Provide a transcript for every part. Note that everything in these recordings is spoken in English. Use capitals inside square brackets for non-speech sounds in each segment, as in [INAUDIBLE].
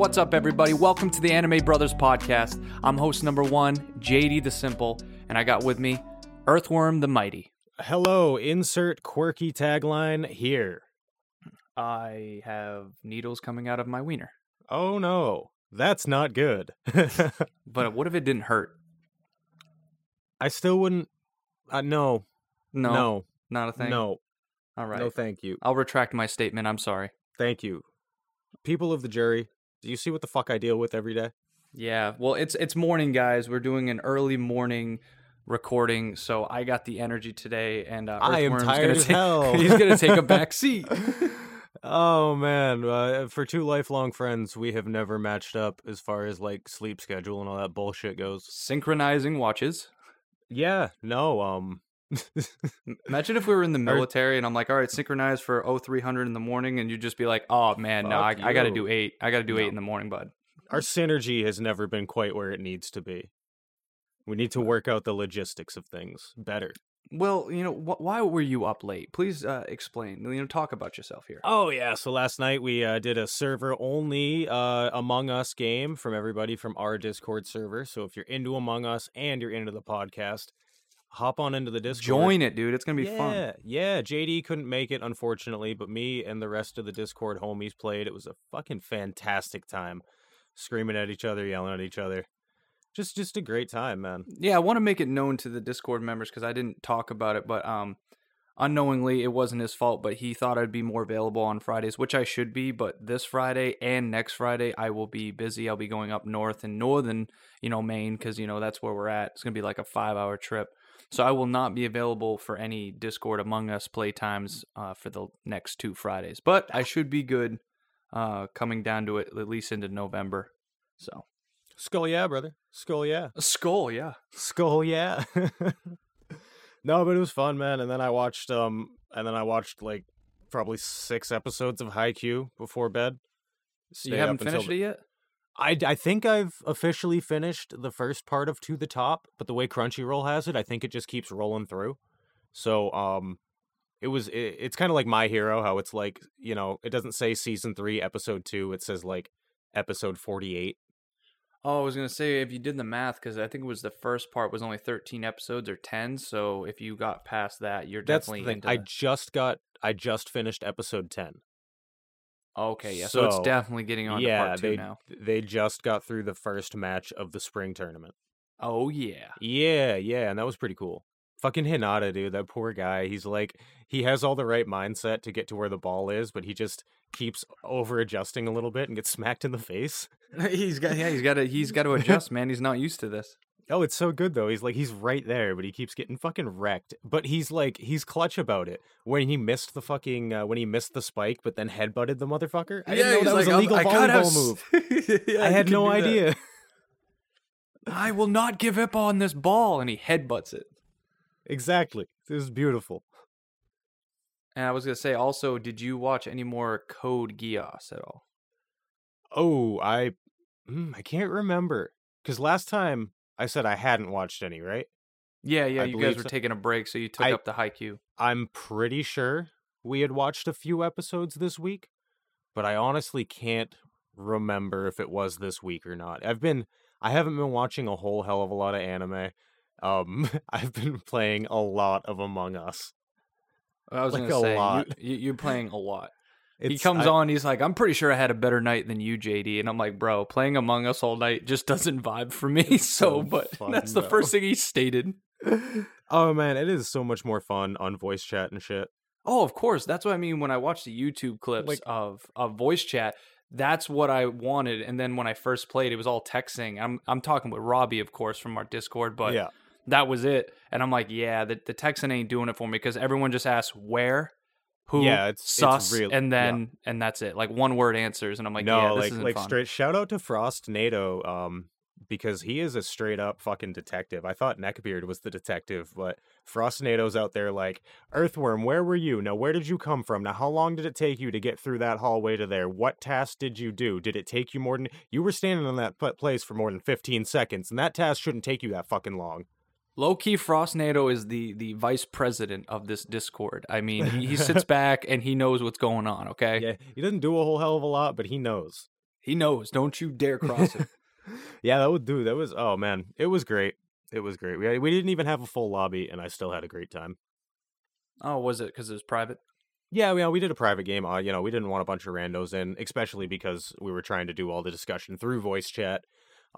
what's up, everybody? Welcome to the Anime Brothers podcast. I'm host number one, JD the Simple, and I got with me Earthworm the Mighty. Hello, insert quirky tagline here. I have needles coming out of my wiener. Oh no, that's not good. [LAUGHS] But what if it didn't hurt? I still wouldn't. Uh, no, No, no, not a thing. no, All right. no. Thank you, I'll retract my statement. I'm sorry. thank you. People of the jury, you see what the fuck I deal with every day? Yeah. Well, it's it's morning, guys. We're doing an early morning recording, so I got the energy today, and uh, I am tired as take- [LAUGHS] hell. he's gonna take a back seat. [LAUGHS] oh man, uh, for two lifelong friends, we have never matched up as far as like sleep schedule and all that bullshit goes. Synchronizing watches. Yeah, no, um, [LAUGHS] Imagine if we were in the military and I'm like, all right, synchronize for 0300 in the morning, and you'd just be like, oh man, no, I, I got to do eight. I got to do No. eight in the morning, bud. our synergy has never been quite where it needs to be. We need to work out the logistics of things better. Well, you know, wh- why were you up late? Please uh, explain. You know, talk about yourself here. Oh yeah, so last night we uh, did a server only uh, Among Us game from everybody from our Discord server. So if you're into Among Us and you're into the podcast, hop on into the Discord. Join it, dude. It's gonna be yeah, fun. Yeah, JD couldn't make it unfortunately, but me and the rest of the Discord homies played. It was a fucking fantastic time. Screaming at each other, yelling at each other. Just just a great time, man. Yeah, I want to make it known to the Discord members because I didn't talk about it, but um, unknowingly it wasn't his fault. But he thought I'd be more available on Fridays, which I should be. But this Friday and next Friday I will be busy. I'll be going up north in northern, you know, Maine because you know that's where we're at. It's gonna be like a five-hour trip, so I will not be available for any Discord Among Us playtimes uh, for the next two Fridays. But I should be good, uh, coming down to it at least into November. So Skull yeah, brother. Skull yeah. a skull, yeah. Skull, yeah. [LAUGHS] no, but it was fun, man. And then I watched, um, and then I watched like probably six episodes of Haikyuu before bed. So you haven't finished it yet? I, I think I've officially finished the first part of To the Top, but the way Crunchyroll has it, I think it just keeps rolling through. So, um, it was it, it's kind of like My Hero, how it's like you know it doesn't say season three, episode two, it says like episode forty eight. Oh, I was gonna say if you did the math, because I think it was the first part was only thirteen episodes or ten. So if you got past that, you're That's the definitely thing. into. I just got I just finished episode ten. Okay, yeah. So, it's definitely getting on to part two they now. they just got through the first match of the spring tournament. Oh yeah. Yeah, yeah, and that was pretty cool. Fucking Hinata, dude, that poor guy. He's like he has all the right mindset to get to where the ball is, but he just keeps over adjusting a little bit and gets [LAUGHS] smacked in the face. [LAUGHS] he's got yeah. He's got to he's got to [LAUGHS] adjust, man. He's not used to this. Oh, it's so good though. He's like he's right there, but he keeps getting fucking wrecked. But he's like he's clutch about it. When he missed the fucking uh, when he missed the spike, but then headbutted the motherfucker. I didn't know that was a legal volleyball move. [LAUGHS] I had no idea. I will not give up on this ball, and he headbutts it. exactly. This is beautiful. And I was gonna say also, did you watch any more Code Geass at all? Oh, I mm, I can't remember because last time I said I hadn't watched any. Right? Yeah, yeah. I you guys were so. taking a break, so you took I- up the Haikyuu. I'm pretty sure we had watched a few episodes this week, but I honestly can't remember if it was this week or not. I've been I haven't been watching a whole hell of a lot of anime. Um, [LAUGHS] I've been playing a lot of Among Us. I was Like gonna a say you, you're playing a lot. He comes I- on, he's like, "I'm pretty sure I had a better night than you, JD," and I'm like, "Bro, playing Among Us all night just [LAUGHS] doesn't vibe for me." So, so but fun, that's the though. first thing he stated. oh man, it is so much more fun on voice chat and shit. Oh, of course. That's what I mean when I watch the YouTube clips Like- of of voice chat. That's what I wanted. And then when I first played, it was all texting. I'm I'm talking with Robbie, of course, from our Discord, but yeah, that was it. And I'm like, yeah, the, the texting ain't doing it for me because everyone just asks where, who, Yeah, it's- it's real- and yeah. then and that's it. Like one word answers, and I'm like, no, yeah, this like like fun. straight shout out to Frost NATO, um, because he is a straight up fucking detective. I thought Neckbeard was the detective, but Frost NATO's out there like, Earthworm, where were you? Now where did you come from? Now how long did it take you to get through that hallway to there? What task did you do? Did it take you more than you were standing in that place for more than 15 seconds, and that task shouldn't take you that fucking long. Low key, Frost NATO is the the vice president of this Discord. I mean, he, he sits [LAUGHS] back and he knows what's going on. Okay. Yeah, he doesn't do a whole hell of a lot, but he knows. He knows. Don't you dare cross him. [LAUGHS] yeah, that would do. That was oh man, it was great. It was great. We we didn't even have a full lobby, and I still had a great time. Oh, was it because it was private? Yeah, yeah, we did a private game. Uh, you know, we didn't want a bunch of randos in, especially because we were trying to do all the discussion through voice chat.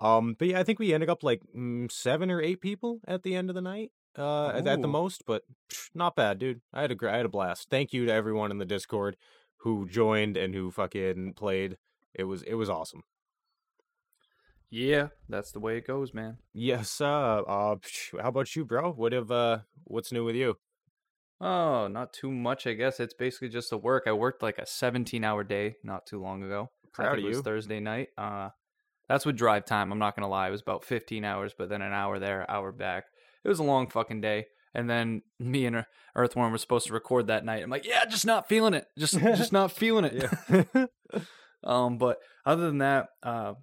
Um, but yeah, I think we ended up like mm, seven or eight people at the end of the night, uh, at, at the most. But psh, not bad, dude. I had a I had a blast. Thank you to everyone in the Discord who joined and who fucking played. It was it was awesome. Yeah, that's the way it goes, man. Yes, uh, uh, how about you, bro? What have uh, what's new with you? Oh, not too much, I guess. It's basically just the work. I worked like a 17 hour day not too long ago. Proud of you. Thursday night. Uh, that's with drive time. I'm not gonna lie. It was about 15 hours, but then an hour there, hour back. It was a long fucking day. And then [LAUGHS] me and Earthworm were supposed to record that night. I'm like, yeah, just not feeling it. Just, just [LAUGHS] not feeling it. Yeah. [LAUGHS] Um, but other than that, uh,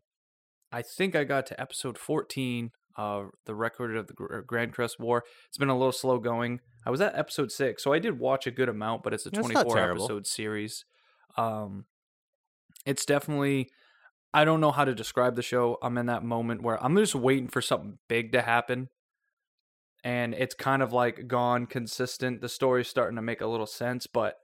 I think I got to episode 14 of the record of the Grancrest War. It's been a little slow going. I was at episode six, so I did watch a good amount, but it's a That's 24 terrible. episode series. Um, it's definitely. I don't know how to describe the show. I'm in that moment where I'm just waiting for something big to happen. And it's kind of like gone consistent. The story's starting to make a little sense, but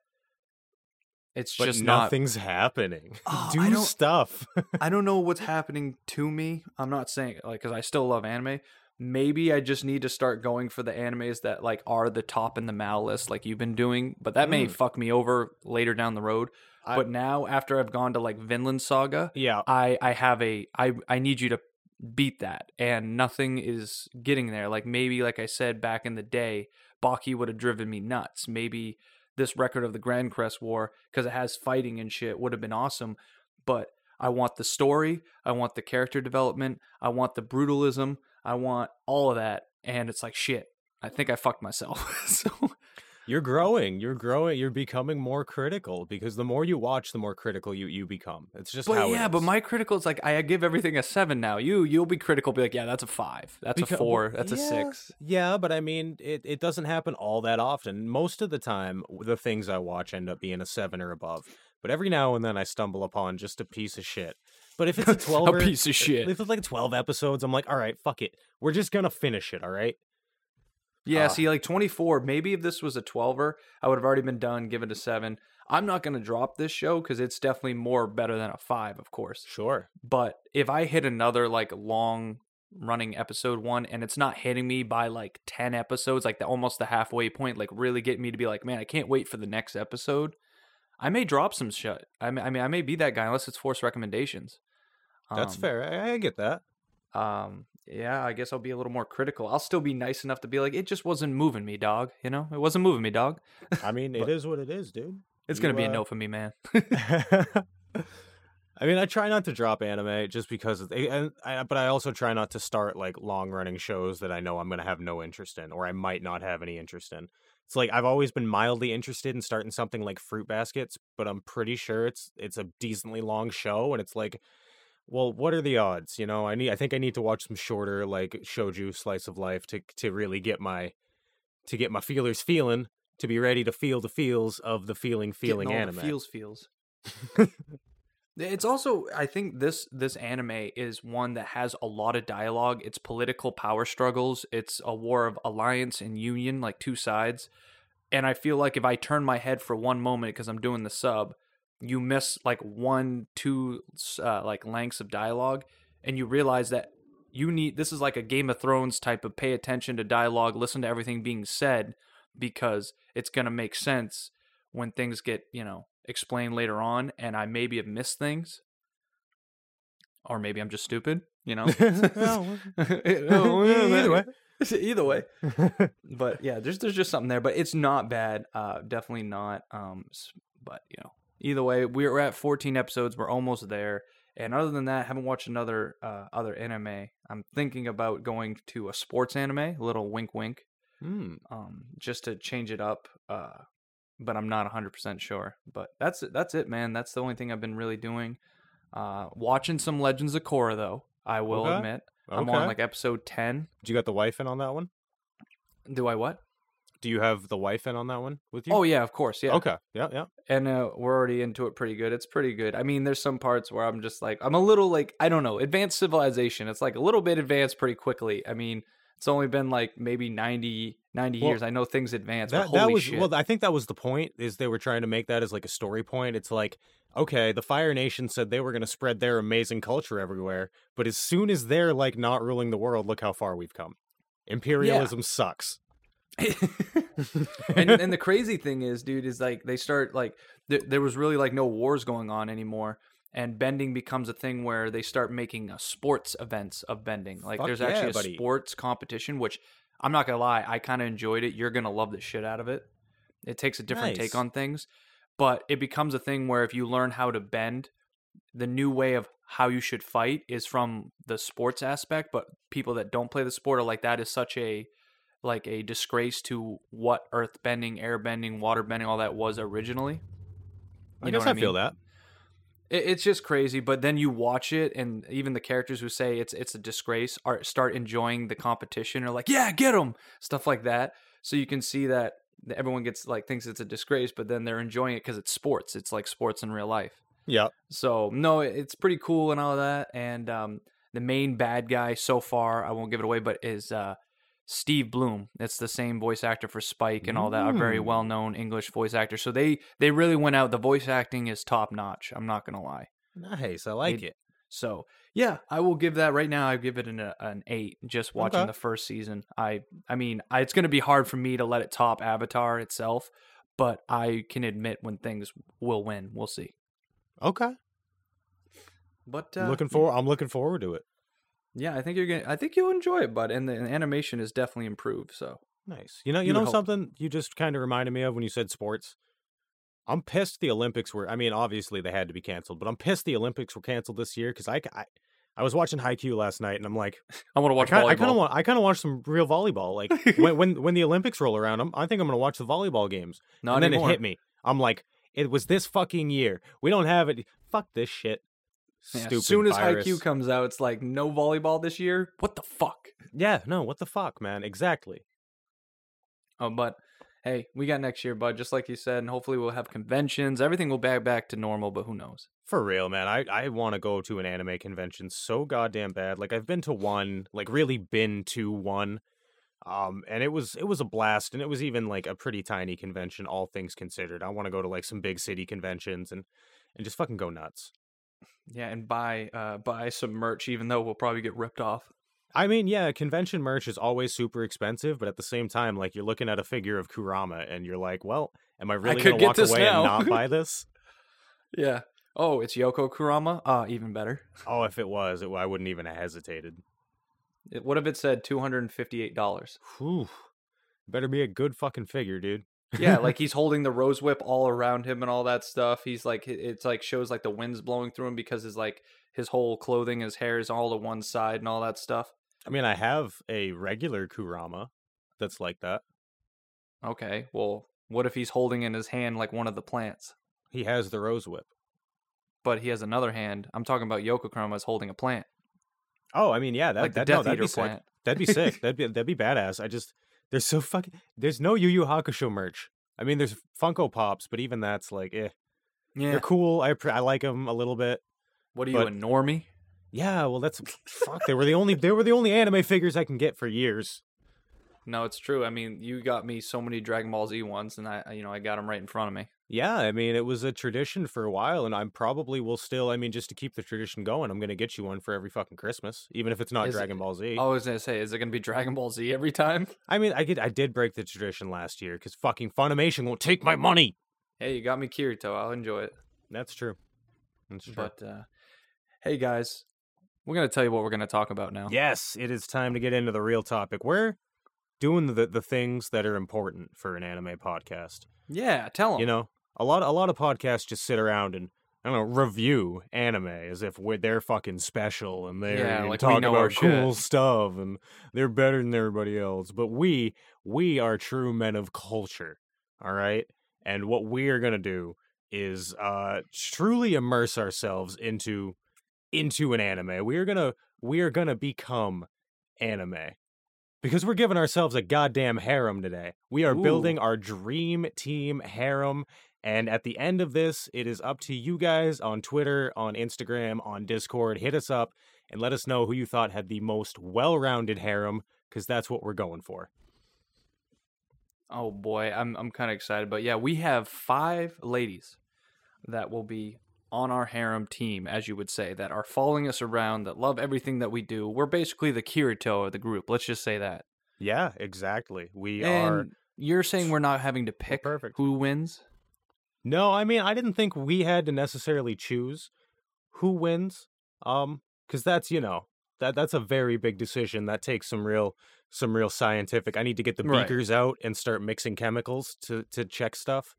it's but just not nothing's happening. [LAUGHS] Oh, Do stuff. [LAUGHS] I don't know what's happening to me. I'm not saying like because I still love anime. Maybe I just need to start going for the animes that like are the top in the Mal list, like you've been doing. But that may Mm. fuck me over later down the road. I- but now, after I've gone to like Vinland Saga, yeah, I I have a I I need you to beat that, and nothing is getting there. Like maybe, like I said back in the day, Baki would have driven me nuts. Maybe this record of the Grancrest War, because it has fighting and shit, would have been awesome. But I want the story, I want the character development, I want the brutalism, I want all of that, and it's like shit. I think I fucked myself. [LAUGHS] so you're growing. You're growing. You're becoming more critical because the more you watch, the more critical you you become. It's just but yeah, but my critical is like I give everything a seven now. You you'll be critical, be like, yeah, that's a five, that's Beca- a four, that's a six. Yeah, but I mean, it, it doesn't happen all that often. Most of the time, the things I watch end up being a seven or above. But every now and then, I stumble upon just a piece of shit. But if it's a [LAUGHS] twelve, a piece of shit. If it's like twelve episodes, I'm like, all right, fuck it. We're just gonna finish it. All right. Yeah, Uh, see, like 24, maybe if this was a 12er, I would have already been done, given a 7. I'm not going to drop this show because it's definitely more better than a 5, of course. Sure. But if I hit another, like, long running episode one and it's not hitting me by like 10 episodes, like the almost the halfway point, like really getting me to be like, man, I can't wait for the next episode, I may drop some shit. I mean, I, mean, I may be that guy unless it's forced recommendations. That's Um, fair. I, I get that. Um yeah i guess i'll be a little more critical i'll still be nice enough to be like it just wasn't moving me dog you know it wasn't moving me dog I mean, [LAUGHS] it is what it is, dude. it's gonna You, be a uh, no for me man [LAUGHS] [LAUGHS] I mean, I try not to drop anime just because, of, and I, but I also try not to start like long running shows that I know I'm going to have no interest in, or I might not have any interest in. It's like I've always been mildly interested in starting something like Fruit Baskets, but I'm pretty sure it's it's a decently long show, and it's like, well, what are the odds? You know, I need, I think I need to watch some shorter like shojo slice of life to to really get my to get my feelers feeling to be ready to feel the feels of the feeling feeling anime. feels feels [LAUGHS] it's also i think this this anime is one that has a lot of dialogue it's political power struggles it's a war of alliance and union like two sides and i feel like if i turn my head for one moment because i'm doing the sub you miss like one two uh, like lengths of dialogue and you realize that you need this is like a game of thrones type of pay attention to dialogue listen to everything being said because it's going to make sense when things get you know explained later on and i maybe have missed things. Or maybe i'm just stupid you know? Either way. either [LAUGHS] way. But yeah there's there's just something there but it's not bad uh definitely not um but you know either way we're at 14 episodes we're almost there and other than that haven't watched another uh other anime i'm thinking about going to a sports anime a little wink wink Hmm. um just to change it up uh but i'm not 100% sure but that's it that's it man that's the only thing i've been really doing uh watching some legends of korra though i will Okay. admit i'm Okay. on like episode 10 Did you got the wife in on that one? do i what Do you have the wife in on that one with you? Oh yeah, of course, yeah. Okay. Yeah, yeah. and uh, we're already into it pretty good. It's pretty good. I mean, there's some parts where I'm just like, I'm a little like, I don't know, advanced civilization. It's like a little bit advanced pretty quickly. I mean, it's only been like maybe 90, 90 Well, years. I know things advance, That holy that was shit. well. I think that was the point. Is they were trying to make that as like a story point. It's like, okay, the Fire Nation said they were going to spread their amazing culture everywhere, but as soon as they're like not ruling the world, look how far we've come. Imperialism sucks. And [LAUGHS] and the crazy thing is, dude, is like they start like th- there was really like no wars going on anymore, and bending becomes a thing where they start making uh, sports events of bending. Like Fuck there's yeah, actually a buddy. sports competition, which I'm not gonna lie, I kind of enjoyed it. You're gonna love the shit out of it. It takes a different Nice. take on things, but it becomes a thing where if you learn how to bend, the new way of how you should fight is from the sports aspect. But people that don't play the sport are like that is such a like a disgrace to what earth bending, air bending, water bending, all that was originally. I You know guess I, I feel that. It, it's just crazy. But then you watch it, and even the characters who say it's it's a disgrace are start enjoying the competition. Are like, yeah, get them, stuff like that. So you can see that everyone gets like thinks it's a disgrace, but then they're enjoying it because it's sports. It's like sports in real life. Yeah. So no, it's pretty cool and all that. And um, the main bad guy so far, I won't give it away, but is uh, Steve Blum. It's the same voice actor for Spike and all that. A very Mm. well known English voice actor. So they they really went out. The voice acting is top notch. I'm not gonna lie. Nice. I like It- it. So yeah, I will give that right now. I give it an uh, an eight. Just watching Okay. the first season, I I mean, I, it's gonna be hard for me to let it top Avatar itself, but I can admit when things will win. We'll see. Okay. But uh, looking for. I'm looking forward to it. Yeah, I think you're gonna. I think you'll enjoy it, bud. And the and animation is definitely improved. So Nice. You know, you, You know something you just kind of reminded me of when you said sports. I'm pissed the Olympics were. I mean, obviously they had to be canceled, but I'm pissed the Olympics were canceled this year because I, I, I was watching Haikyuu last night and I'm like, [LAUGHS] I want to watch I kind, I volleyball. kind of want, I kind of watch some real volleyball. Like when, [LAUGHS] when when the Olympics roll around, I'm, I think I'm gonna watch the volleyball games. Not and then it hit me. I'm like, it was this fucking year. We don't have it. Fuck this shit. Yeah, as soon as. Haikyuu comes out, it's like no volleyball this year. What the fuck? Yeah. No. What the fuck, man? Exactly. Oh, but hey, we got next year, bud. Just like you said, and hopefully we'll have conventions. Everything will back back to normal, but who knows? For real, man. I, I want to go to an anime convention so goddamn bad. Like I've been to one, like really been to one. Um and it was it was a blast and it was even like a pretty tiny convention all things considered. I want to go to like some big city conventions and and just fucking go nuts. Yeah, and buy uh buy some merch, even though we'll probably get ripped off. I mean, yeah, convention merch is always super expensive, but at the same time like you're looking at a figure of Kurama and you're like, "Well, am I really to get walk away now." and not buy [LAUGHS] this?" Yeah. Oh, it's Yoko Kurama. Ah, even better. oh, if it was, it, I wouldn't even have hesitated. It, what if it said two hundred and fifty-eight dollars? Whew. Better be a good fucking figure, dude. Yeah, [LAUGHS] like he's holding the rose whip all around him and all that stuff. He's like it's like shows like the wind's blowing through him because his like his whole clothing, his hair is all to one side and all that stuff. I mean, I have a regular Kurama that's like that. Okay, well, what if he's holding in his hand like one of the plants, He has the rose whip. but he has another hand? I'm talking about Yoko Kurama is holding a plant, Oh, I mean, yeah, that like the that, no, Death that'd Eater be sick. That'd be sick. [LAUGHS] that'd be that'd be badass. I just there's so fucking there's no Yu Yu Hakusho merch. I mean, there's Funko Pops, but even that's like, eh, Yeah. they're cool. I I like them a little bit. What are you, but- a normie? Yeah, well, that's fuck. They were the only they were the only anime figures I can get for years. No, it's true. I mean, you got me so many Dragon Ball Z ones, and I, you know, I got them right in front of me. Yeah, I mean, it was a tradition for a while, and I probably will still. I mean, just to keep the tradition going, I'm gonna get you one for every fucking Christmas, even if it's not Is it- Dragon Ball Z. I was gonna say, is it gonna be Dragon Ball Z every time? [LAUGHS] I mean, I did I did break the tradition last year because fucking Funimation won't take my money. Hey, you got me Kirito. I'll enjoy it. That's true. That's true. But uh, hey, guys, we're gonna tell you what we're gonna talk about now. yes, it is time to get into the real topic. We're doing the the things that are important for an anime podcast. yeah. Tell them. You know, a lot a lot of podcasts just sit around and I don't know review anime as if we're, they're fucking special and they're Yeah, and like talk about cool shit. stuff and they're better than everybody else. But we we are true men of culture. All right, and what we are gonna do is uh truly immerse ourselves into into an anime. We are gonna we are gonna become anime because we're giving ourselves a goddamn harem today. We are Ooh. building our dream team harem. And at the end of this, it is up to you guys on Twitter, on Instagram, on Discord. Hit us up and let us know who you thought had the most well rounded harem, because that's what we're going for. Oh boy, I'm I'm kind of excited, but yeah, we have five ladies that will be on our harem team, as you would say, that are following us around, that love everything that we do. We're basically the Kirito of the group. Let's just say that. Yeah, exactly. We and are. you're saying we're not having to pick perfect. who wins? No, I mean, I didn't think we had to necessarily choose who wins. Um, because that's you know that that's a very big decision. That takes some real some real scientific. I need to get the Right. beakers out and start mixing chemicals to to check stuff.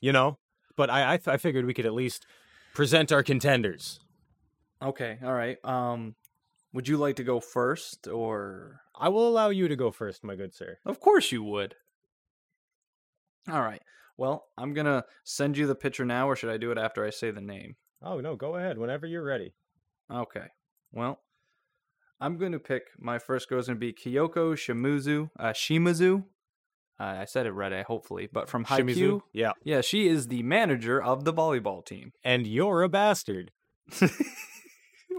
you know, but I I, th- I figured we could at least present our contenders. Okay, all right. Um, would you like to go first, or I will allow you to go first, my good sir. Of course you would. All right. Well, I'm going to send you the picture now, or should I do it after I say the name? Oh no, go ahead whenever you're ready. Okay. Well, I'm going to pick my first is going to be Kyoko Shimizu. Uh, Shimazu. Uh, I said it right, I hopefully, but from Shimizu? Haikyuu. Yeah, Yeah, she is the manager of the volleyball team. and you're a bastard. [LAUGHS]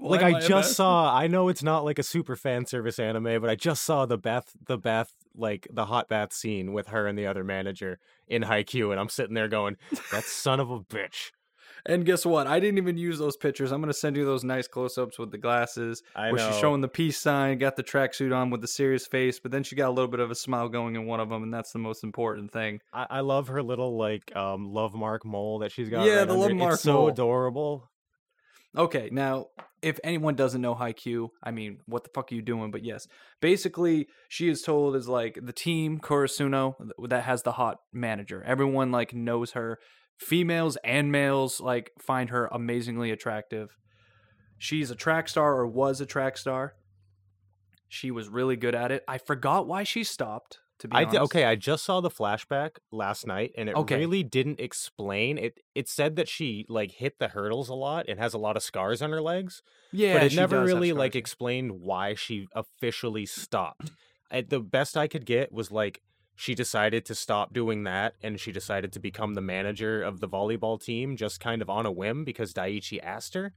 Like I, I just saw I know it's not like a super fan service anime, but I just saw the bath the bath like the hot bath scene with her and the other manager in Haikyuu and I'm sitting there going, That son of a bitch. And guess what? I didn't even use those pictures. I'm going to send you those nice close ups with the glasses. I where know. she's showing the peace sign, got the tracksuit on with the serious face, but then she got a little bit of a smile going in one of them, and that's the most important thing. I, I love her little like um love mark mole that she's got. Yeah, right the love it. mark It's so mole. adorable. Okay, now if anyone doesn't know Haikyuu, I mean, what the fuck are you doing? But yes, basically, she is told is like the team Karasuno that has the hot manager. Everyone like knows her. Females and males like find her amazingly attractive. She's a track star or was a track star. She was really good at it. I forgot why she stopped. To be I honest, th- okay, I just saw the flashback last night and it Okay. really didn't explain it. It said that she like hit the hurdles a lot and has a lot of scars on her legs. yeah, but it never really like explained why she officially stopped. I, the best I could get was like she decided to stop doing that and she decided to become the manager of the volleyball team just kind of on a whim because Daichi asked her.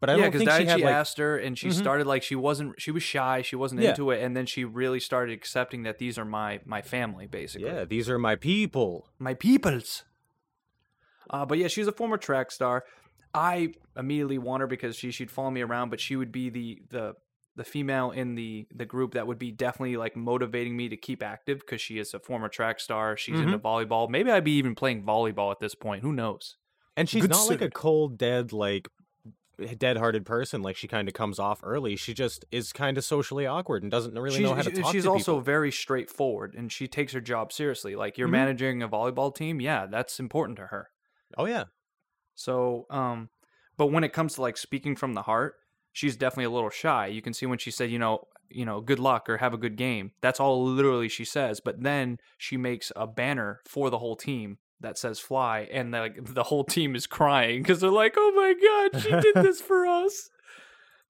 But I yeah, don't because think she had like asked her, and she Mhm. started like she wasn't. She was shy. She wasn't Yeah. into it, and then she really started accepting that these are my my family, basically. yeah, these are my people. my peoples. Uh, but yeah, she's a former track star. I immediately want her because she she'd follow me around, but she would be the the the female in the the group that would be definitely like motivating me to keep active because she is a former track star. She's into Mm-hmm. volleyball. Maybe I'd be even playing volleyball at this point. Who knows? And she's Good not like a cold, dead, like dead-hearted person. Like she kind of comes off early. She just is kind of socially awkward and doesn't really she's, know how to talk she's to also people. very straightforward and she takes her job seriously. Like you're Mhm. managing a volleyball team, yeah, that's important to her. Oh yeah, So, um, but when it comes to like speaking from the heart, she's definitely a little shy. You can see when she said, you know, you know, good luck or have a good game. That's all literally she says. But then she makes a banner for the whole team that says "fly," and like the whole team is crying because they're like, "Oh my god, she did this [LAUGHS] for us!"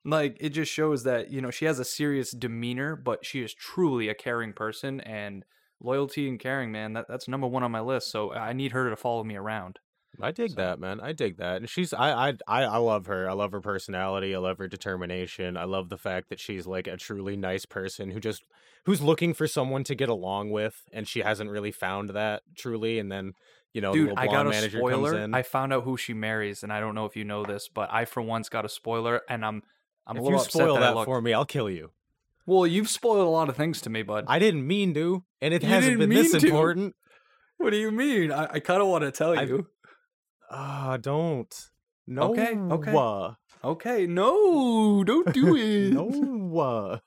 Like it just shows that you know she has a serious demeanor, but she is truly a caring person and loyalty and caring. Man, that that's number one on my list. So I need her to follow me around. I dig So- that, man. I dig that. And she's I, I I I love her. I love her personality. I love her determination. I love the fact that she's like a truly nice person who just who's looking for someone to get along with and she hasn't really found that truly and then, you know, Dude, I got a spoiler. I found out who she marries, and I don't know if you know this, but I for once got a spoiler, and I'm I'm a if little you upset spoil that, that for me, I'll kill you. Well, you've spoiled a lot of things to me, bud. I didn't mean to, and it You hasn't been this to. important. what do you mean? I, I kind of want to tell I've- you. Ah, don't. No. Okay, okay. uh, Okay, no, don't do [LAUGHS] it. no. uh.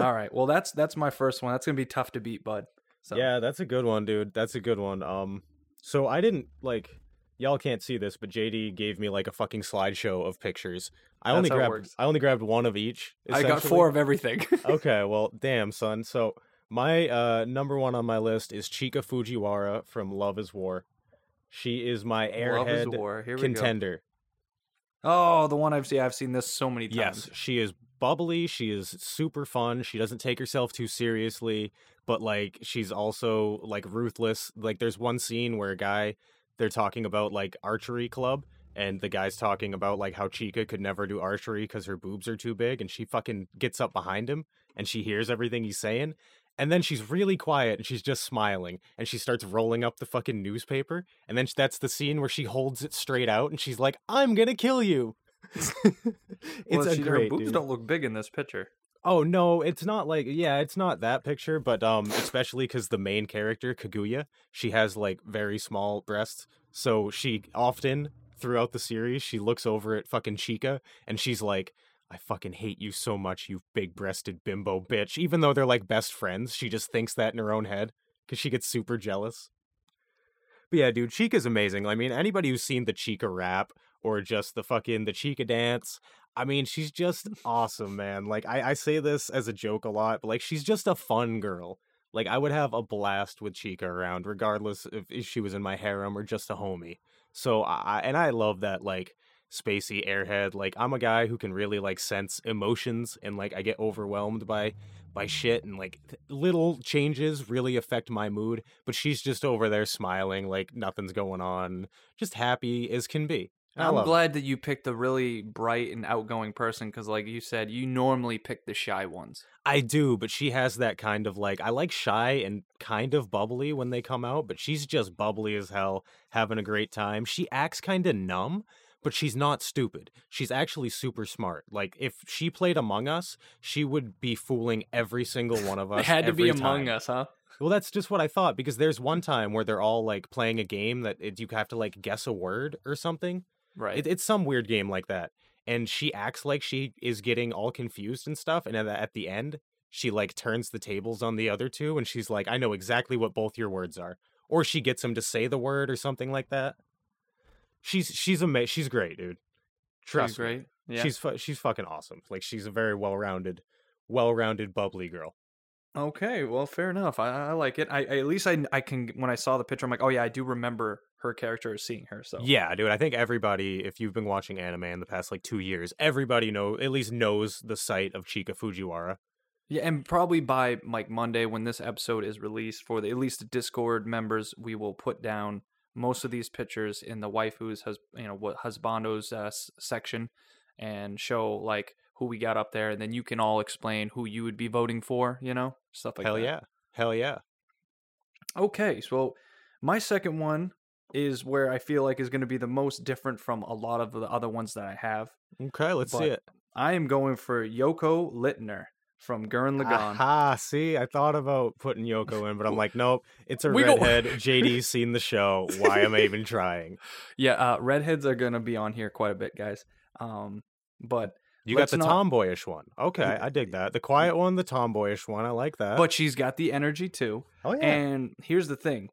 All [LAUGHS] right. Well, that's that's my first one. That's gonna be tough to beat, bud. So, Yeah, that's a good one, dude. That's a good one. Um, so I didn't like y'all can't see this, but JD gave me like a fucking slideshow of pictures. I That's only grabbed. I only grabbed one of each. I got four of everything. [LAUGHS] okay, well, damn, son. So my uh number one on my list is Chika Fujiwara from Love Is War. She is my Love is airhead war. Here we go. contender. Oh, the one I've seen. I've seen this so many times. Yes, she is bubbly. She is super fun. She doesn't take herself too seriously, but like she's also like ruthless. Like there's one scene where a guy they're talking about like archery club and the guy's talking about like how Chika could never do archery because her boobs are too big, and she fucking gets up behind him and she hears everything he's saying, and then she's really quiet and she's just smiling and she starts rolling up the fucking newspaper, and then that's the scene where she holds it straight out and she's like, "I'm gonna kill you." [LAUGHS] it's well, a she, great her boobs dude. don't look big in this picture. Oh no, it's not like yeah, it's not that picture, but um, especially because the main character Kaguya, she has like very small breasts, so she often throughout the series she looks over at fucking Chika and she's like, "I fucking hate you so much, you big-breasted bimbo bitch." Even though they're like best friends, she just thinks that in her own head because she gets super jealous. But yeah, dude, Chika's amazing. I mean, anybody who's seen the Chika rap or just the fucking the Chika dance. I mean, she's just awesome, man. Like I, I say this as a joke a lot, but like she's just a fun girl. Like I would have a blast with Chika around, regardless if, if she was in my harem or just a homie. So I and I love that like spacey airhead. Like I'm a guy who can really like sense emotions and like I get overwhelmed by by shit and like little changes really affect my mood. But she's just over there smiling like nothing's going on, just happy as can be. And I'm love it. glad that you picked a really bright and outgoing person because, like you said, you normally pick the shy ones. I do, but she has that kind of like I like shy and kind of bubbly when they come out, but she's just bubbly as hell, having a great time. She acts kind of numb, but she's not stupid. She's actually super smart. Like if she played Among Us, she would be fooling every single one of [LAUGHS] us. It had to be every Among. Us, huh? Well, that's just what I thought because there's one mm. time where they're all like playing a game that it, you have to like guess a word or something. Right. It, it's some weird game like that. And she acts like she is getting all confused and stuff. And at the, at the end, she like turns the tables on the other two and she's like, I know exactly what both your words are. Or she gets him to say the word or something like that. She's she's amazing. She's great, dude. Trust She's me. great. Yeah. She's fu- she's fucking awesome. Like she's a very well-rounded, well-rounded, bubbly girl. Okay, well, fair enough. I, I like it. I, I at least I I can when I saw the picture, I'm like, oh yeah, I do remember her character seeing her. So Yeah, dude. I think everybody, if you've been watching anime in the past like two years, everybody know at least knows the site of Chika Fujiwara. yeah, and probably by like Monday when this episode is released for the at least the Discord members, we will put down most of these pictures in the waifus has you know what husbandos uh, s- section and show like who we got up there, and then you can all explain who you would be voting for. You know, stuff like Hell that. yeah, hell yeah. Okay, so my second one is where I feel like is going to be the most different from a lot of the other ones that I have. Okay, let's see it. I am going for Yoko Littner from Gurren Lagann. Aha, see, I thought about putting Yoko in, but I'm like, nope, it's a We redhead. [LAUGHS] JD's seen the show. Why am I even trying? [LAUGHS] Yeah, uh, redheads are going to be on here quite a bit, guys. Um, but You got the not- tomboyish one. Okay, I dig that. The quiet one, the tomboyish one. I like that. but she's got the energy too. oh yeah, And here's the thing.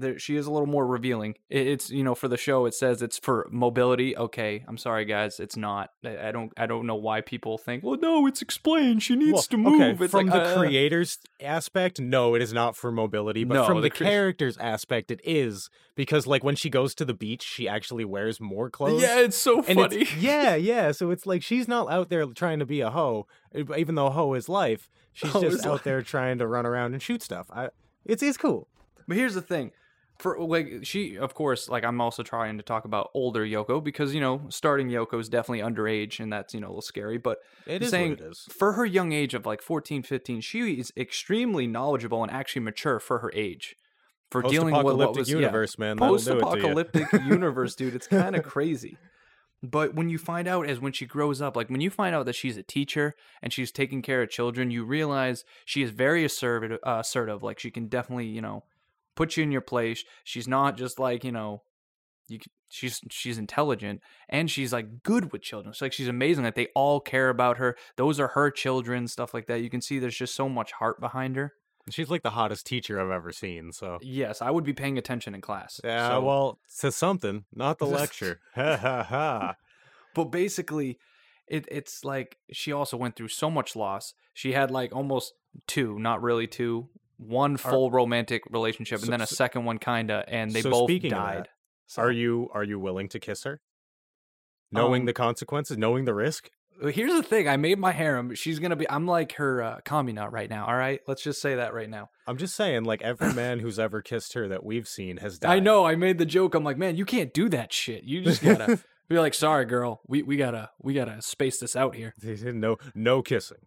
There, she is a little more revealing. It, it's you know for the show it says it's for mobility. Okay, I'm sorry guys, it's not. I, I don't I don't know why people think. Well, no, it's explained. She needs Well, to move. Okay, It's from like, the uh, creator's aspect, no, it is not for mobility. But No, from the the, cre- character's aspect, it is because, like, when she goes to the beach, she actually wears more clothes. Yeah, it's so funny. it's, yeah, [LAUGHS] yeah. So it's like she's not out there trying to be a hoe, even though hoe is life. She's just out life. there trying to run around and shoot stuff. I, it's it's cool. But here's the thing. For like she of course like I'm also trying to talk about older Yoko because you know starting Yoko is definitely underage and that's you know a little scary but It saying what it is. for her young age of like 14 15 she is extremely knowledgeable and actually mature for her age for dealing with what yeah, universe, man. That'll do it to you. post-apocalyptic [LAUGHS] universe dude it's kind of crazy but when you find out as when she grows up like when you find out that she's a teacher and she's taking care of children you realize she is very assertive uh, assertive like she can definitely you know put you in your place she's not just like you know you she's she's intelligent and she's like good with children it's like she's amazing that they all care about her those are her children stuff like that you can see there's just so much heart behind her She's like the hottest teacher I've ever seen. So yes i would be paying attention in class yeah, So- well, to something, not the lecture. [LAUGHS] Ha ha ha. but basically it it's like she also went through so much loss she had like almost two not really two one full romantic relationship so- and then a so- second one kinda and they so both died that, So- Are you are you willing to kiss her? Knowing Um, the consequences, knowing the risk? Here's the thing: I made my harem. She's gonna be. I'm like her uh, Kamina right now. All right, let's just say that right now. I'm just saying, like every [CLEARS THROAT] man who's ever kissed her that we've seen has died. I know. I made the joke. I'm like, man, you can't do that shit. You just gotta [LAUGHS] be like, sorry, girl. We we gotta we gotta space this out here. no no kissing.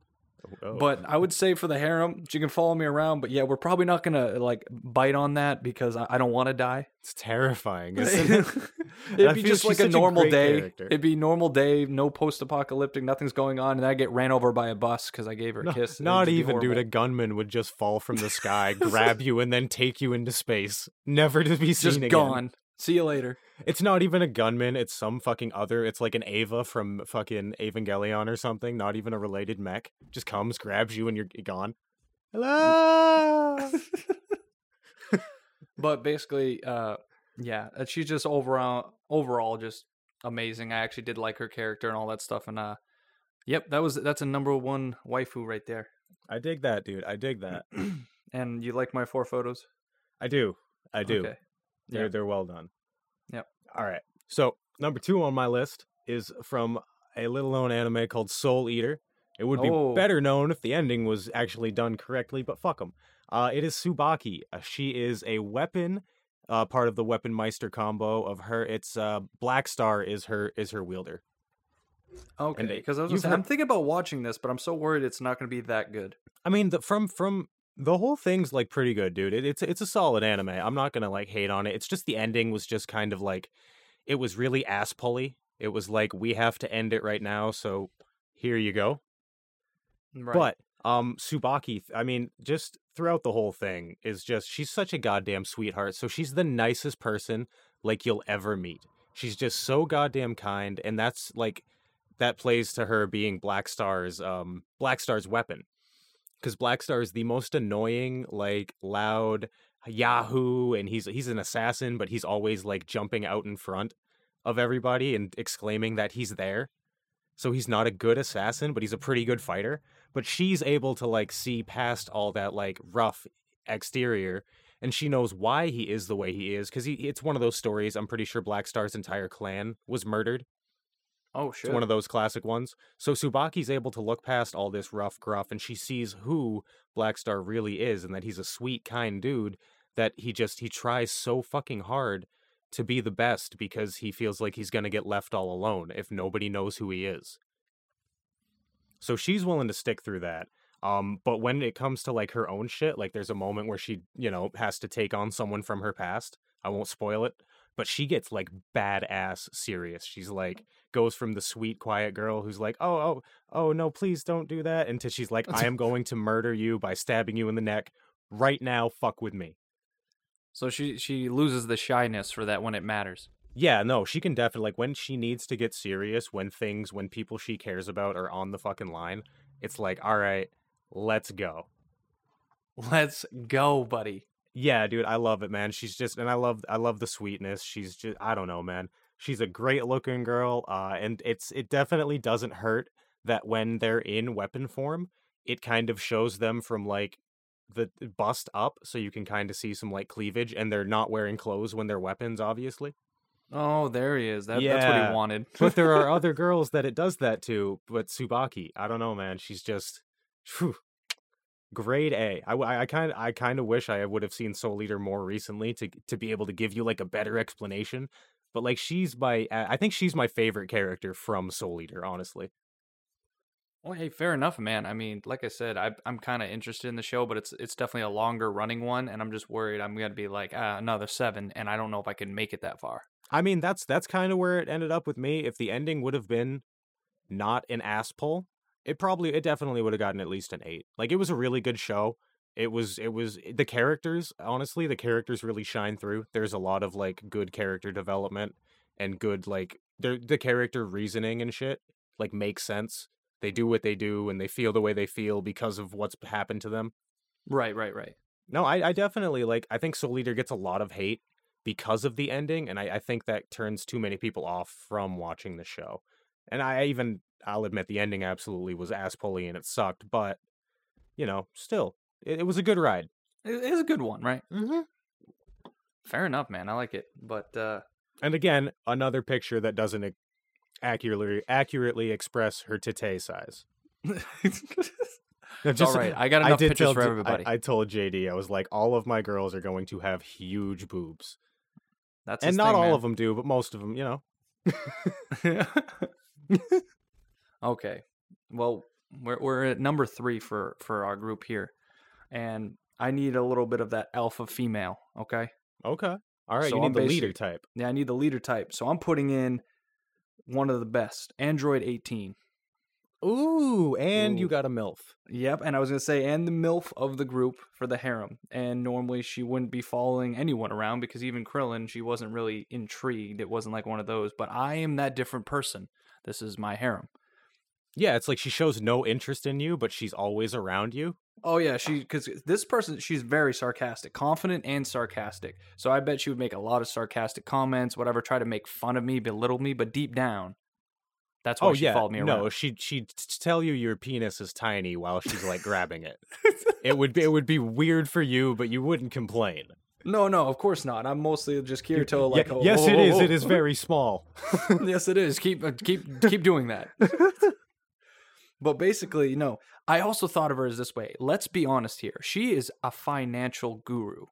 Oh. But I would say for the harem, she can follow me around. But yeah, we're probably not gonna like bite on that because I, I don't want to die. it's terrifying. [LAUGHS] Isn't it? [LAUGHS] It'd be just like a such a normal day. character. It'd be normal day, no post-apocalyptic, nothing's going on, and I get ran over by a bus because I gave her a No- kiss. Not even, dude. A gunman would just fall from the sky, [LAUGHS] grab you, and then take you into space, never to be seen just again. gone. See you later. It's not even a gunman. It's some fucking other. It's like an Ava from fucking Evangelion or something. Not even a related mech. Just comes, grabs you, and you're gone. Hello. [LAUGHS] But basically, uh, yeah, uh, she's just overall overall just amazing. I actually did like her character and all that stuff. And uh, yep, that was that's a number one waifu right there. I dig that, dude. I dig that. [CLEARS THROAT] and you like my four photos? I do. I do. Okay. They're Yeah. they're well done. Yep. All right. So number two on my list is from a little known anime called Soul Eater. It would be Oh. better known if the ending was actually done correctly, but fuck them. Uh, it is Tsubaki. Uh, she is a weapon, uh, part of the Weapon Meister combo of her. It's uh, Black Star is her is her wielder. Okay, because I was gonna you've say, heard- I'm thinking about watching this, but I'm so worried it's not going to be that good. I mean, the, from from the whole thing's like pretty good, dude. It, it's it's a solid anime. I'm not gonna like hate on it. It's just the ending was just kind of like, it was really ass pulley. It was like we have to end it right now, so here you go. Right. But um, Tsubaki, I mean, just throughout the whole thing is just she's such a goddamn sweetheart. So she's the nicest person like you'll ever meet. She's just so goddamn kind, and that's like that plays to her being Black Star's um Black Star's weapon. Because Black Star is the most annoying, like loud Yahoo, and he's he's an assassin, but he's always like jumping out in front of everybody and exclaiming that he's there. So he's not a good assassin, but he's a pretty good fighter. But she's able to like see past all that like rough exterior and she knows why he is the way he is because he it's one of those stories i'm pretty sure black star's entire clan was murdered oh shit. it's one of those classic ones so tsubaki's able to look past all this rough gruff and she sees who black star really is and that he's a sweet kind dude that he just he tries so fucking hard to be the best because he feels like he's going to get left all alone if nobody knows who he is so she's willing to stick through that um, but when it comes to like her own shit, like there's a moment where she, you know, has to take on someone from her past. I won't spoil it, but she gets like badass serious. She's like mm. goes from the sweet, quiet girl who's like, oh, oh, oh, no, please don't do that, Until she's like, I am [LAUGHS] going to murder you by stabbing you in the neck right now. Fuck with me. So she she loses the shyness for that when it matters. Yeah, no, she can definitely like when she needs to get serious, when things, when people she cares about are on the fucking line. It's like, all right, let's go. Let's go, buddy. Yeah, dude, I love it, man. She's just, and I love, I love the sweetness. She's just, I don't know, man. She's a great looking girl, uh, and it's, it definitely doesn't hurt that when they're in weapon form, it kind of shows them from like the bust up, so you can kind of see some like cleavage, and they're not wearing clothes when they're weapons, obviously. Oh, there he is. That, That's what he wanted. But there are [LAUGHS] other girls that it does that to. But Tsubaki, I don't know, man. She's just phew, grade A. I, I kind I kind of wish I would have seen Soul Eater more recently to to be able to give you like a better explanation. But like she's my I think she's my favorite character from Soul Eater, honestly. Well, hey, fair enough, man. I mean, like I said, I, I'm kind of interested in the show, but it's it's definitely a longer running one, and I'm just worried I'm gonna be like ah, another seven, and I don't know if I can make it that far. I mean, that's that's kind of where it ended up with me. If the ending would have been not an ass pull, it probably it definitely would have gotten at least an 8. Like it was a really good show. It was it was eh, the characters, honestly, the characters really shine through. There's a lot of like good character development and good like the the character reasoning and shit like makes sense. They do what they do and they feel the way they feel because of what's happened to them. Right, right, right. No, I, I definitely like. I think Soul Eater gets a lot of hate because of the ending, and I, I think that turns too many people off from watching the show. And I even, I'll admit, the ending absolutely was ass pulley and it sucked, but you know, still, it, it was a good ride. It, it's a good one, right? Mm-hmm. Fair enough, man. I like it, but uh, And again, another picture that doesn't accurately accurately express her tete size. [LAUGHS] It's all right. I got enough did pictures tell for everybody. I, told JD, I was like, all of my girls are going to have huge boobs, That's and not thing, all man. of them do, but most of them, you know. [LAUGHS] [LAUGHS] okay. Well, we're we're at number three for for our group here, and I need a little bit of that alpha female. Okay. Okay, all right, So you need I'm the leader type. Yeah, I need the leader type. So I'm putting in one of the best, Android 18. Ooh, and you got a milf. Yep, and I was gonna say, and the MILF of the group for the harem. And normally she wouldn't be following anyone around because even Krillin, she wasn't really intrigued. It wasn't like one of those. But I am that different person. This is my harem. Yeah, it's like she shows no interest in you, but she's always around you. Oh yeah, she because this person she's very sarcastic, confident and sarcastic. So I bet she would make a lot of sarcastic comments, whatever, try to make fun of me, belittle me, but deep down, that's why oh she yeah, followed me around. no, she she'd tell you your penis is tiny while she's like grabbing it. [LAUGHS] It would be it would be weird for you, but you wouldn't complain. No, no, of course not. I'm mostly just You- Kirito. Like, yeah, oh, yes, oh, it oh, is. oh. It is very small. [LAUGHS] yes, it is. Keep, uh, keep, keep doing that. [LAUGHS] but basically, know, I also thought of her as this way. Let's be honest here. She is a financial guru.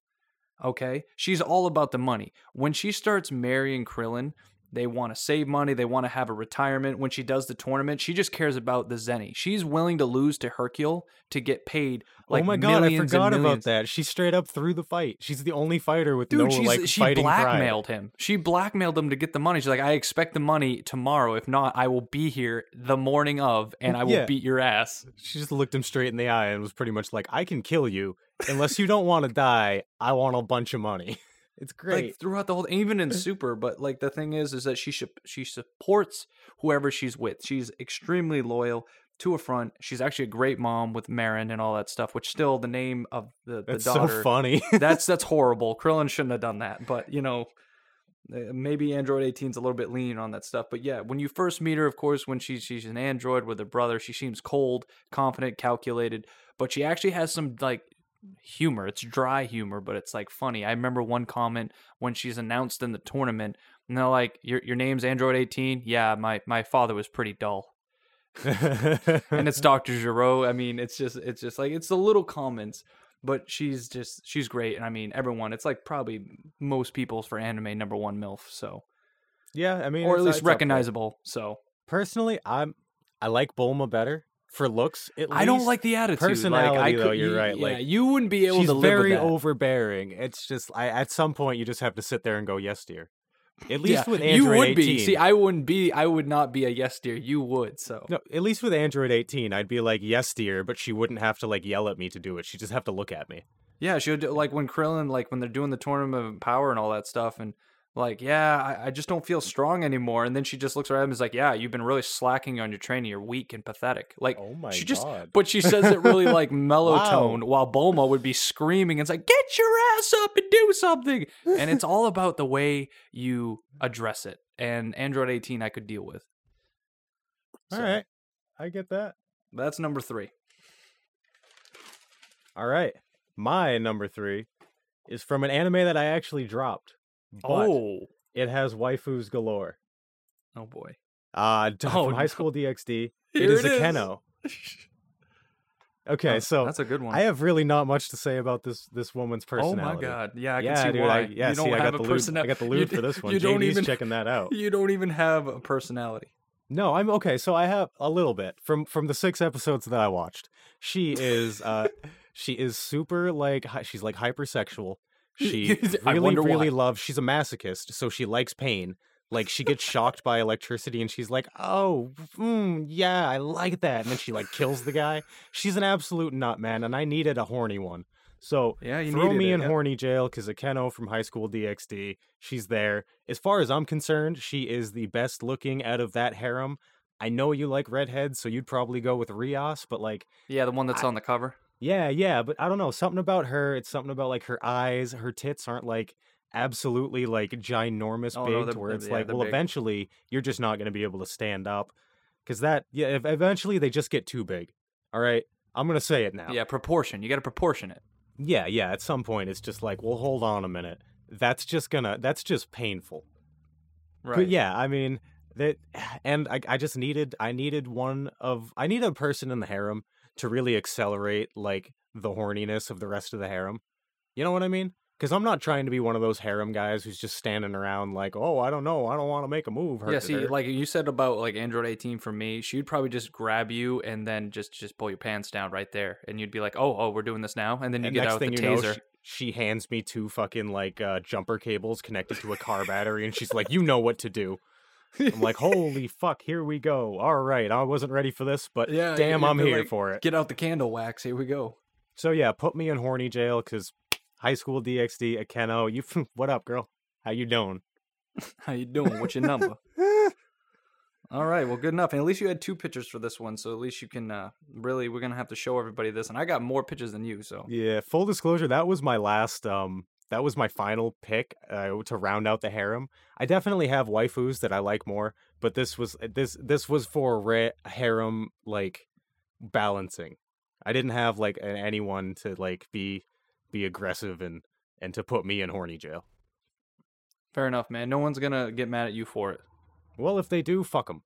Okay, she's all about the money. When she starts marrying Krillin, they want to save money. They want to have a retirement. When she does the tournament, she just cares about the Zeni. She's willing to lose to Hercule to get paid. Oh like oh my god, I forgot about that. She straight up threw the fight. She's the only fighter with Dude, no like she fighting pride. blackmailed him. She blackmailed him to get the money. She's like, I expect the money tomorrow. If not, I will be here the morning of and I will Yeah. beat your ass. She just looked him straight in the eye and was pretty much like, "I can kill you unless you don't want to die. I want a bunch of money." [LAUGHS] It's great. Like throughout the whole even in [LAUGHS] Super, but like the thing is is that she should she supports whoever she's with. She's extremely loyal to a front. She's actually a great mom with Marron and all that stuff, which still the name of the, the That's daughter so funny. that's that's [LAUGHS] horrible. Krillin shouldn't have done that, but you know, uh, maybe Android 18 is a little bit lean on that stuff. But yeah, when you first meet her, of course, when she's she's an android with her brother, she seems cold, confident, calculated, but she actually has some like humor. It's dry humor, but it's like funny. I remember one comment when she's announced in the tournament, and they're like, "Your your name's Android 18." Yeah, my my father was pretty dull and it's [LAUGHS] Dr. Gero. I mean, it's just it's just like it's the little comments, but she's just she's great. And I mean, everyone, it's like probably most people's for anime number one MILF, so yeah, I mean, or at uh, least up there. recognizable. So Personally, I'm I like Bulma better for looks. At I don't like the attitude. personality, like, I though, could, you're you- right, Yeah, like, you wouldn't be able She's to live very with that. overbearing. It's just I, at some point you just have to sit there and go yes dear. At least yeah, with you Android would 18. be. See, I wouldn't be. I would not be a yes dear. You would. So no, at least with Android 18, I'd be like yes dear, but she wouldn't have to like yell at me to do it. She'd just have to look at me. Yeah, she would like when Krillin, like when they're doing the tournament of power and all that stuff, and like, yeah, I, I just don't feel strong anymore. And then she just looks around and is like, yeah, you've been really slacking on your training. You're weak and pathetic. Like, Oh my she just, god. but she says it really like [LAUGHS] mellow Wow. tone, while Bulma would be screaming. And it's like, get your ass up and do something. And it's all about the way you address it. And Android 18, I could deal with. All So, right. I get that. that's number three. All right. My number 3 is from an anime that I actually dropped. But oh, it has waifus galore. oh boy. Uh Oh, from High. School DxD. it is it Akeno. [LAUGHS] Okay, Oh, so that's a good one. I have really not much to say about this this woman's personality. Oh my god! Yeah, I can yeah, see dude. why. I, yeah, you don't see, I got a the personality. I got the you lube d- for this one. You don't JD's even checking that out. You don't even have a personality. No, I'm okay. So I have a little bit from from the six episodes that I watched. She is uh [LAUGHS] she is super like she's like hypersexual. She I really wonder really why. loves. She's a masochist, so she likes pain. Like she gets shocked by electricity, and she's like, "Oh, mm, yeah, I like that." And then she like kills the guy. She's an absolute nut, man, and I needed a horny one. So Yeah, you throw me it, in yeah. horny jail because Akeno from High School DxD, she's there. As far as I'm concerned, she is the best looking out of that harem. I know you like redheads, so you'd probably go with Rias, but like, Yeah, the one that's I- on the cover. Yeah, yeah, but I don't know, something about her. It's something about like her eyes, her tits aren't like absolutely like ginormous Oh, big, no, to where it's yeah, like, well, big. eventually you're just not going to be able to stand up because that, yeah, ev- eventually they just get too big. All right, I'm gonna say it now. Yeah, proportion. You got to proportion it. Yeah, yeah. At some point, it's just like, well, hold on a minute. That's just gonna. That's just painful. Right. But yeah, I mean, that [SIGHS] and I, I just needed i needed one of i need a person in the harem to really accelerate like the horniness of the rest of the harem you know what i mean because i'm not trying to be one of those harem guys who's just standing around like oh i don't know i don't want to make a move Yeah, see, like you said about like Android 18 for me, she'd probably just grab you and then just just pull your pants down right there, and you'd be like, "Oh, oh, we're doing this now," and then you and get out the taser. know she, she hands me two fucking like uh, jumper cables connected to a car battery and she's like you know what to do i'm like [LAUGHS] holy fuck here we go all right i wasn't ready for this but Yeah, damn i'm here like, for it Get out the candle wax. Here we go. So yeah, put me in horny jail because high school DxD Akeno. You [LAUGHS] what up, girl? How you doing? [LAUGHS] How you doing? What's your number? All right, well, good enough. And at least you had two pictures for this one, so at least you can uh, really. We're gonna have to show everybody this, and I got more pictures than you. So yeah, full disclosure, that was my last. Um, that was my final pick uh, to round out the harem. I definitely have waifus that I like more, but this was this this was for ra- harem like balancing. I didn't have like a- anyone to like be be aggressive and and to put me in horny jail. fair enough, man. No one's gonna get mad at you for it. Well, if they do, fuck them,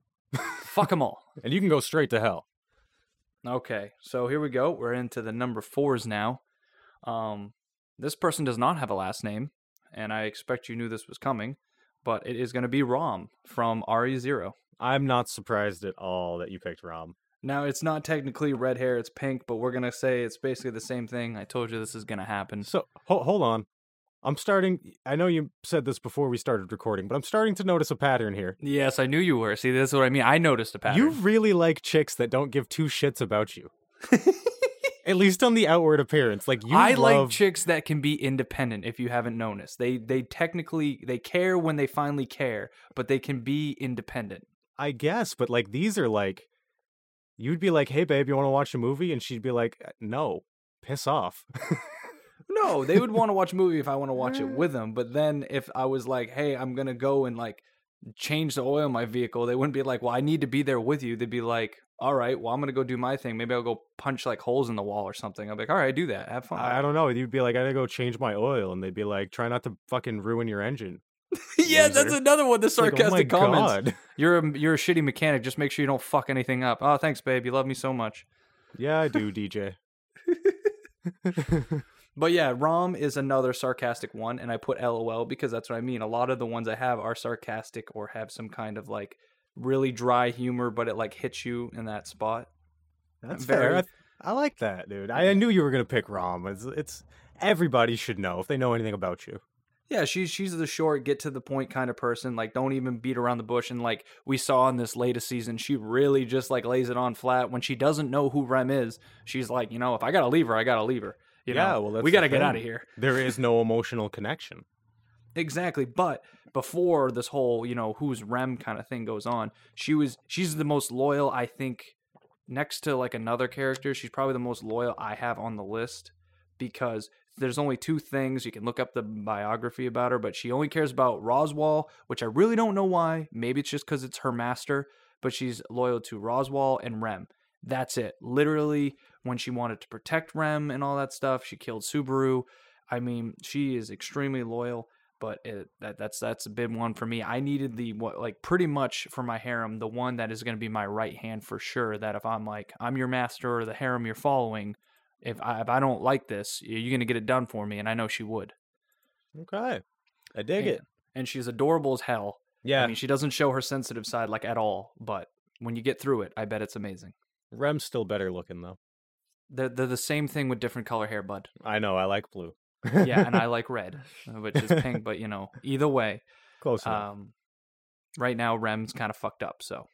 Fuck them all. [LAUGHS] and you can go straight to hell. Okay, so here we go. We're into the number fours now. Um, this person does not have a last name, and I expect you knew this was coming, but it is going to be Ram from Re:Zero. I'm not surprised at all that you picked Ram. Now, it's not technically red hair, it's pink, but we're going to say it's basically the same thing. I told you this is going to happen. So ho- hold on. I'm starting. I know you said this before we started recording, but I'm starting to notice a pattern here. Yes, I knew you were. See, that's what I mean. I noticed a pattern. You really like chicks that don't give two shits about you. [LAUGHS] At least on the outward appearance. Like you I love like chicks that can be independent. If you haven't noticed, they they technically they care when they finally care, but they can be independent. I guess, but like these are like you'd be like, "Hey babe, you want to watch a movie?" and she'd be like, "Uh, "No. Piss off." No, they would want to watch a movie if I want to watch it with [LAUGHS] them. But then if I was like, hey, I'm gonna go and like change the oil in my vehicle, they wouldn't be like, well, I need to be there with you. They'd be like, all right, well, I'm gonna go do my thing. Maybe I'll go punch like holes in the wall or something. I'll be like, all right, do that. Have fun. I I don't know. You'd be like, "I got to go change my oil." And they'd be like, "Try not to fucking ruin your engine." [LAUGHS] yeah, that's another one. The It's like, oh sarcastic comments. God. [LAUGHS] You're a you're a shitty mechanic. Just make sure you don't fuck anything up. Oh, thanks, babe. You love me so much. Yeah, I do, [LAUGHS] DJ. But yeah, Ram is another sarcastic one, and I put LOL because that's what I mean. A lot of the ones I have are sarcastic or have some kind of like really dry humor, but it like hits you in that spot. That's Very- fair. I, I like that, dude. I, I knew you were gonna pick Ram. It's, it's everybody should know if they know anything about you. Yeah, she's she's the short, get to the point kind of person. Like, don't even beat around the bush. And like we saw in this latest season, she really just like lays it on flat. When she doesn't know who Rem is, she's like, you know, if I gotta leave her, I gotta leave her. You Yeah, know, well, we gotta get out of here. There is no [LAUGHS] emotional connection. Exactly. But before this whole, you know, who's Rem kind of thing goes on, she was she's the most loyal, I think, next to like another character, she's probably the most loyal I have on the list because there's only two things you can look up the biography about her, but she only cares about Roswaal, which I really don't know why. Maybe it's just because it's her master, but she's loyal to Roswaal and Rem. That's it. Literally, when she wanted to protect Rem and all that stuff, she killed Subaru. I mean, she is extremely loyal, but it, that that's that's a big one for me. I needed the what like pretty much for my harem, the one that is going to be my right hand for sure. That if I'm like I'm your master or the harem you're following, if I if I don't like this, you're going to get it done for me, and I know she would. Okay, I dig it. And, and she's adorable as hell. Yeah, I mean, she doesn't show her sensitive side like at all, but when you get through it, I bet it's amazing. Rem's still better looking though. They're, they're the same thing with different color hair, bud. I know. I like blue. Yeah, and I [LAUGHS] like red, uh, which is pink, but you know, either way, close enough. um, right now Rem's kind of fucked up, so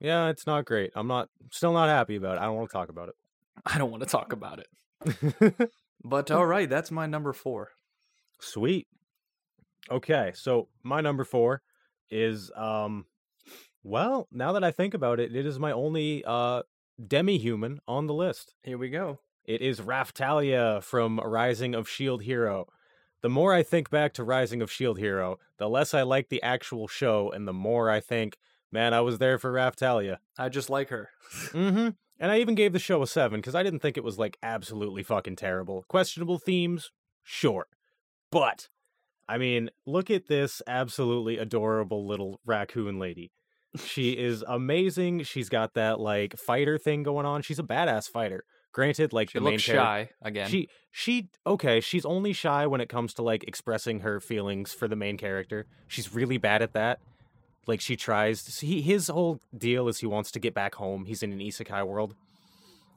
yeah, it's not great. I'm not still not happy about it. I don't want to talk about it. [LAUGHS] I don't want to talk about it. it. [LAUGHS] But all right, that's my number four. Sweet. Okay, so my number four is um well, now that I think about it, it is my only uh demi-human on the list. Here we go. It is Raphtalia from Rising of Shield Hero. The more I think back to Rising of Shield Hero, the less I like the actual show, and the more I think, man, I was there for Raphtalia. I just like her. [LAUGHS] Mm-hmm. And I even gave the show a seven because I didn't think it was like absolutely fucking terrible. Questionable themes, sure. But I mean, look at this absolutely adorable little raccoon lady. she [LAUGHS] is amazing. She's got that like fighter thing going on. She's a badass fighter. Granted, like She the main looks shy again. she she okay. She's only shy when it comes to like expressing her feelings for the main character. She's really bad at that. Like she tries. To, He his whole deal is he wants to get back home. He's in an isekai world,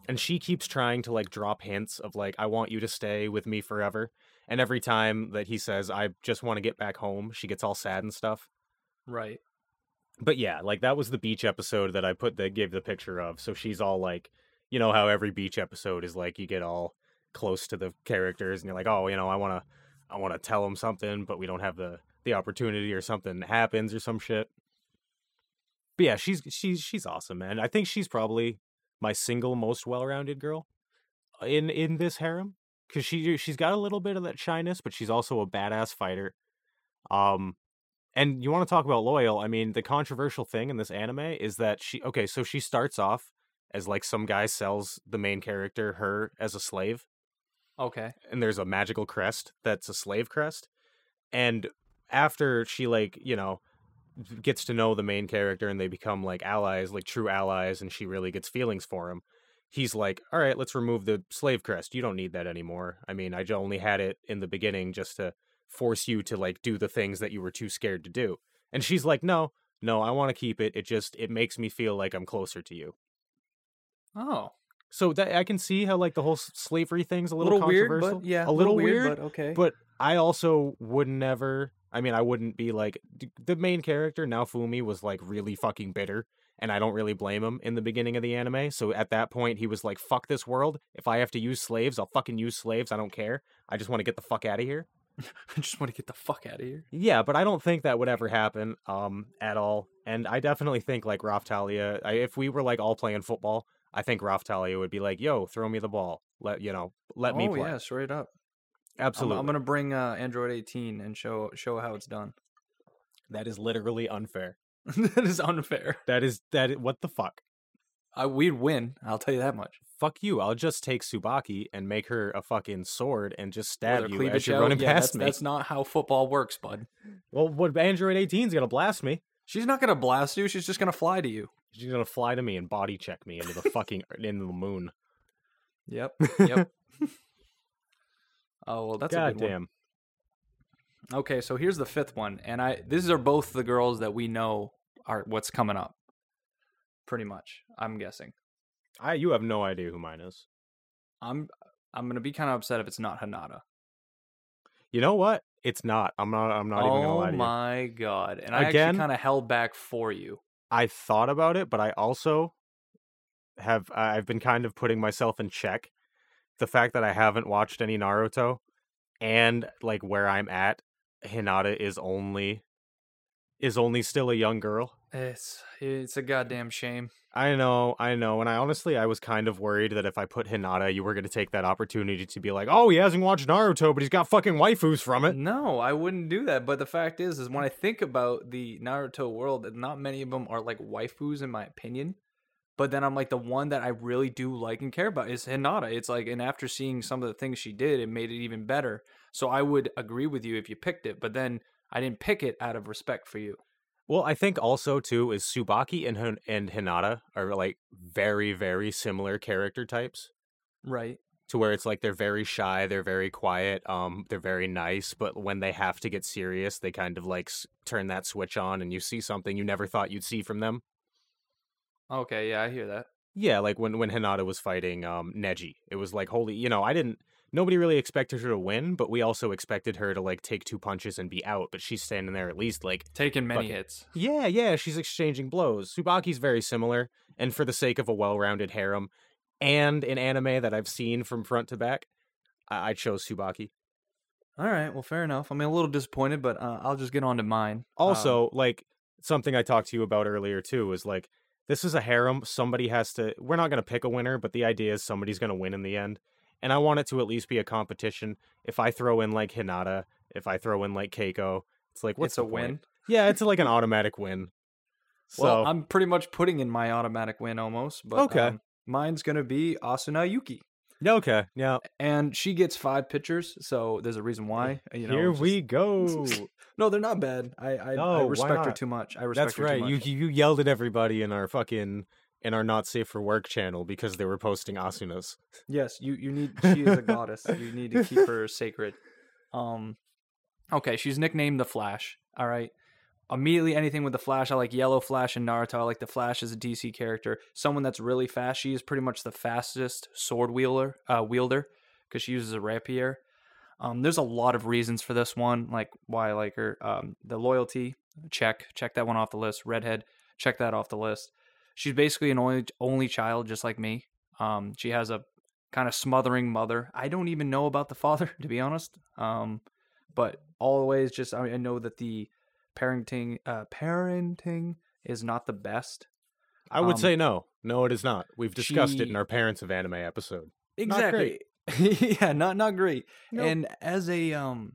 and she keeps trying to like drop hints of like I want you to stay with me forever. And every time that he says I just want to get back home, she gets all sad and stuff. right. But yeah, like that was the beach episode that I put the gave the picture of. So she's all like, you know how every beach episode is like you get all close to the characters and you're like, oh, you know, I want to I want to tell them something, but we don't have the the opportunity or something happens or some shit. But yeah, she's she's she's awesome, man. I think she's probably my single most well-rounded girl in in this harem cuz she she's got a little bit of that shyness, but she's also a badass fighter. Um and you want to talk about loyal? I mean, the controversial thing in this anime is that she okay, so she starts off as like some guy sells the main character her as a slave, Okay. and there's a magical crest that's a slave crest, and after she like you know gets to know the main character and they become like allies, like true allies, and she really gets feelings for him. He's like, all right, let's remove the slave crest. You don't need that anymore. I mean, I only had it in the beginning just to force you to like do the things that you were too scared to do. And she's like, no, no, I want to keep it. It just it makes me feel like I'm closer to you. Oh, So that I can see how like the whole slavery thing's a a little, little, weird, controversial. but yeah, a little weird. but okay. But I also would never. I mean, I wouldn't be like the main character. Naofumi was like really fucking bitter, and I don't really blame him in the beginning of the anime. So at that point, he was like, "Fuck this world. If I have to use slaves, I'll fucking use slaves. I don't care. I just want to get the fuck out of here." [LAUGHS] I just want to get the fuck out of here. Yeah, but I don't think that would ever happen um at all. And I definitely think like Raphtalia, I, if we were like all playing football, I think Raphtalia would be like, "Yo, throw me the ball. Let you know, let me oh play." yeah, straight up. I'm- Absolutely. I'm, gonna bring uh, Android 18 and show show how it's done. That is literally unfair. [LAUGHS] that is unfair. That is that. What the fuck? I, we'd win. I'll tell you that much. Fuck you. I'll just take Tsubaki and make her a fucking sword and just stab you as you're out, running yeah, past that's, me. That's not how football works, bud. Well, what Android 18's gonna blast me? She's not gonna blast you. She's just gonna fly to you. She's gonna fly to me and body check me into the fucking uh, into the moon. Yep. [LAUGHS] Yep. oh well, that's a God good one. damn. Okay, so here's the fifth one, and I these are both the girls that we know are what's coming up. Pretty much, I'm guessing. I you have no idea who mine is. I'm I'm gonna be kind of upset if it's not Hinata. You know what? It's not. I'm not. I'm not even gonna oh lie to you. my god! And I Again? actually kind of held back for you. I thought about it, but I also have. I've been kind of putting myself in check. The fact that I haven't watched any Naruto, and like where I'm at, Hinata is only is only still a young girl. It's it's a goddamn shame. I know, I know, and I honestly I was kind of worried that if I put Hinata, you were going to take that opportunity to be like, "Oh, he hasn't watched Naruto, but he's got fucking waifus from it." No, I wouldn't do that. But the fact is, is when I think about the Naruto world, not many of them are like waifus, in my opinion. But then I'm like the one that I really do like and care about is Hinata. It's like, and after seeing some of the things she did, it made it even better. So I would agree with you if you picked it. But then I didn't pick it out of respect for you. Well, I think also too is Tsubaki and Hin- and Hinata are like very very similar character types. Right. to where it's like they're very shy, they're very quiet, um, they're very nice, but when they have to get serious, they kind of like s- turn that switch on, and you see something you never thought you'd see from them. Okay. Yeah, I hear that. Yeah, like when when Hinata was fighting um Neji, it was like holy, you know, I didn't. Nobody really expected her to win, but we also expected her to like take two punches and be out. But she's standing there at least like, Taking many Fuck hits. yeah, yeah, she's exchanging blows. Tsubaki's very similar, and for the sake of a well-rounded harem, and an anime that I've seen from front to back, I, I chose Tsubaki. All right. Well, fair enough. I mean, a little disappointed, but uh, I'll just get on to mine. Um, Also, like something I talked to you about earlier too is like this is a harem. Somebody has to. We're not going to pick a winner, but the idea is somebody's going to win in the end. And I want it to at least be a competition. If I throw in like Hinata, if I throw in like Keiko, it's like what's it's a point? win. Yeah, it's like an automatic win. So Well, I'm pretty much putting in my automatic win almost, but Okay. um, mine's gonna be Asuna Yuki. Yeah, okay. Yeah. and she gets five pitchers. So there's a reason why. You know, Here just- we go. [LAUGHS] No, they're not bad. I I, No, I respect her too much. I respect That's her right. Too You you yelled at everybody in our fucking in our not safe for work channel because they were posting Asunas. Yes, you you need. [LAUGHS] She is a goddess. You need to keep her sacred. Um, okay, she's nicknamed the Flash. All right. Immediately, anything with the Flash, I like Yellow Flash and Naruto. I like the Flash as a DC character. Someone that's really fast. She is pretty much the fastest sword wielder. Uh, wielder because she uses a rapier. Um, there's a lot of reasons for this one, like why I like her. Um, the loyalty, check, check that one off the list. Redhead, check that off the list. She's basically an only only child, just like me. Um, she has a kind of smothering mother. I don't even know about the [LAUGHS] father, to be honest. Um, but always just I, I know that the parenting uh, parenting is not the best. I would Um, say no. No, it is not. We've discussed it in our Parents of Anime episode. Not Exactly. [LAUGHS] yeah, not not great. Nope. And as a um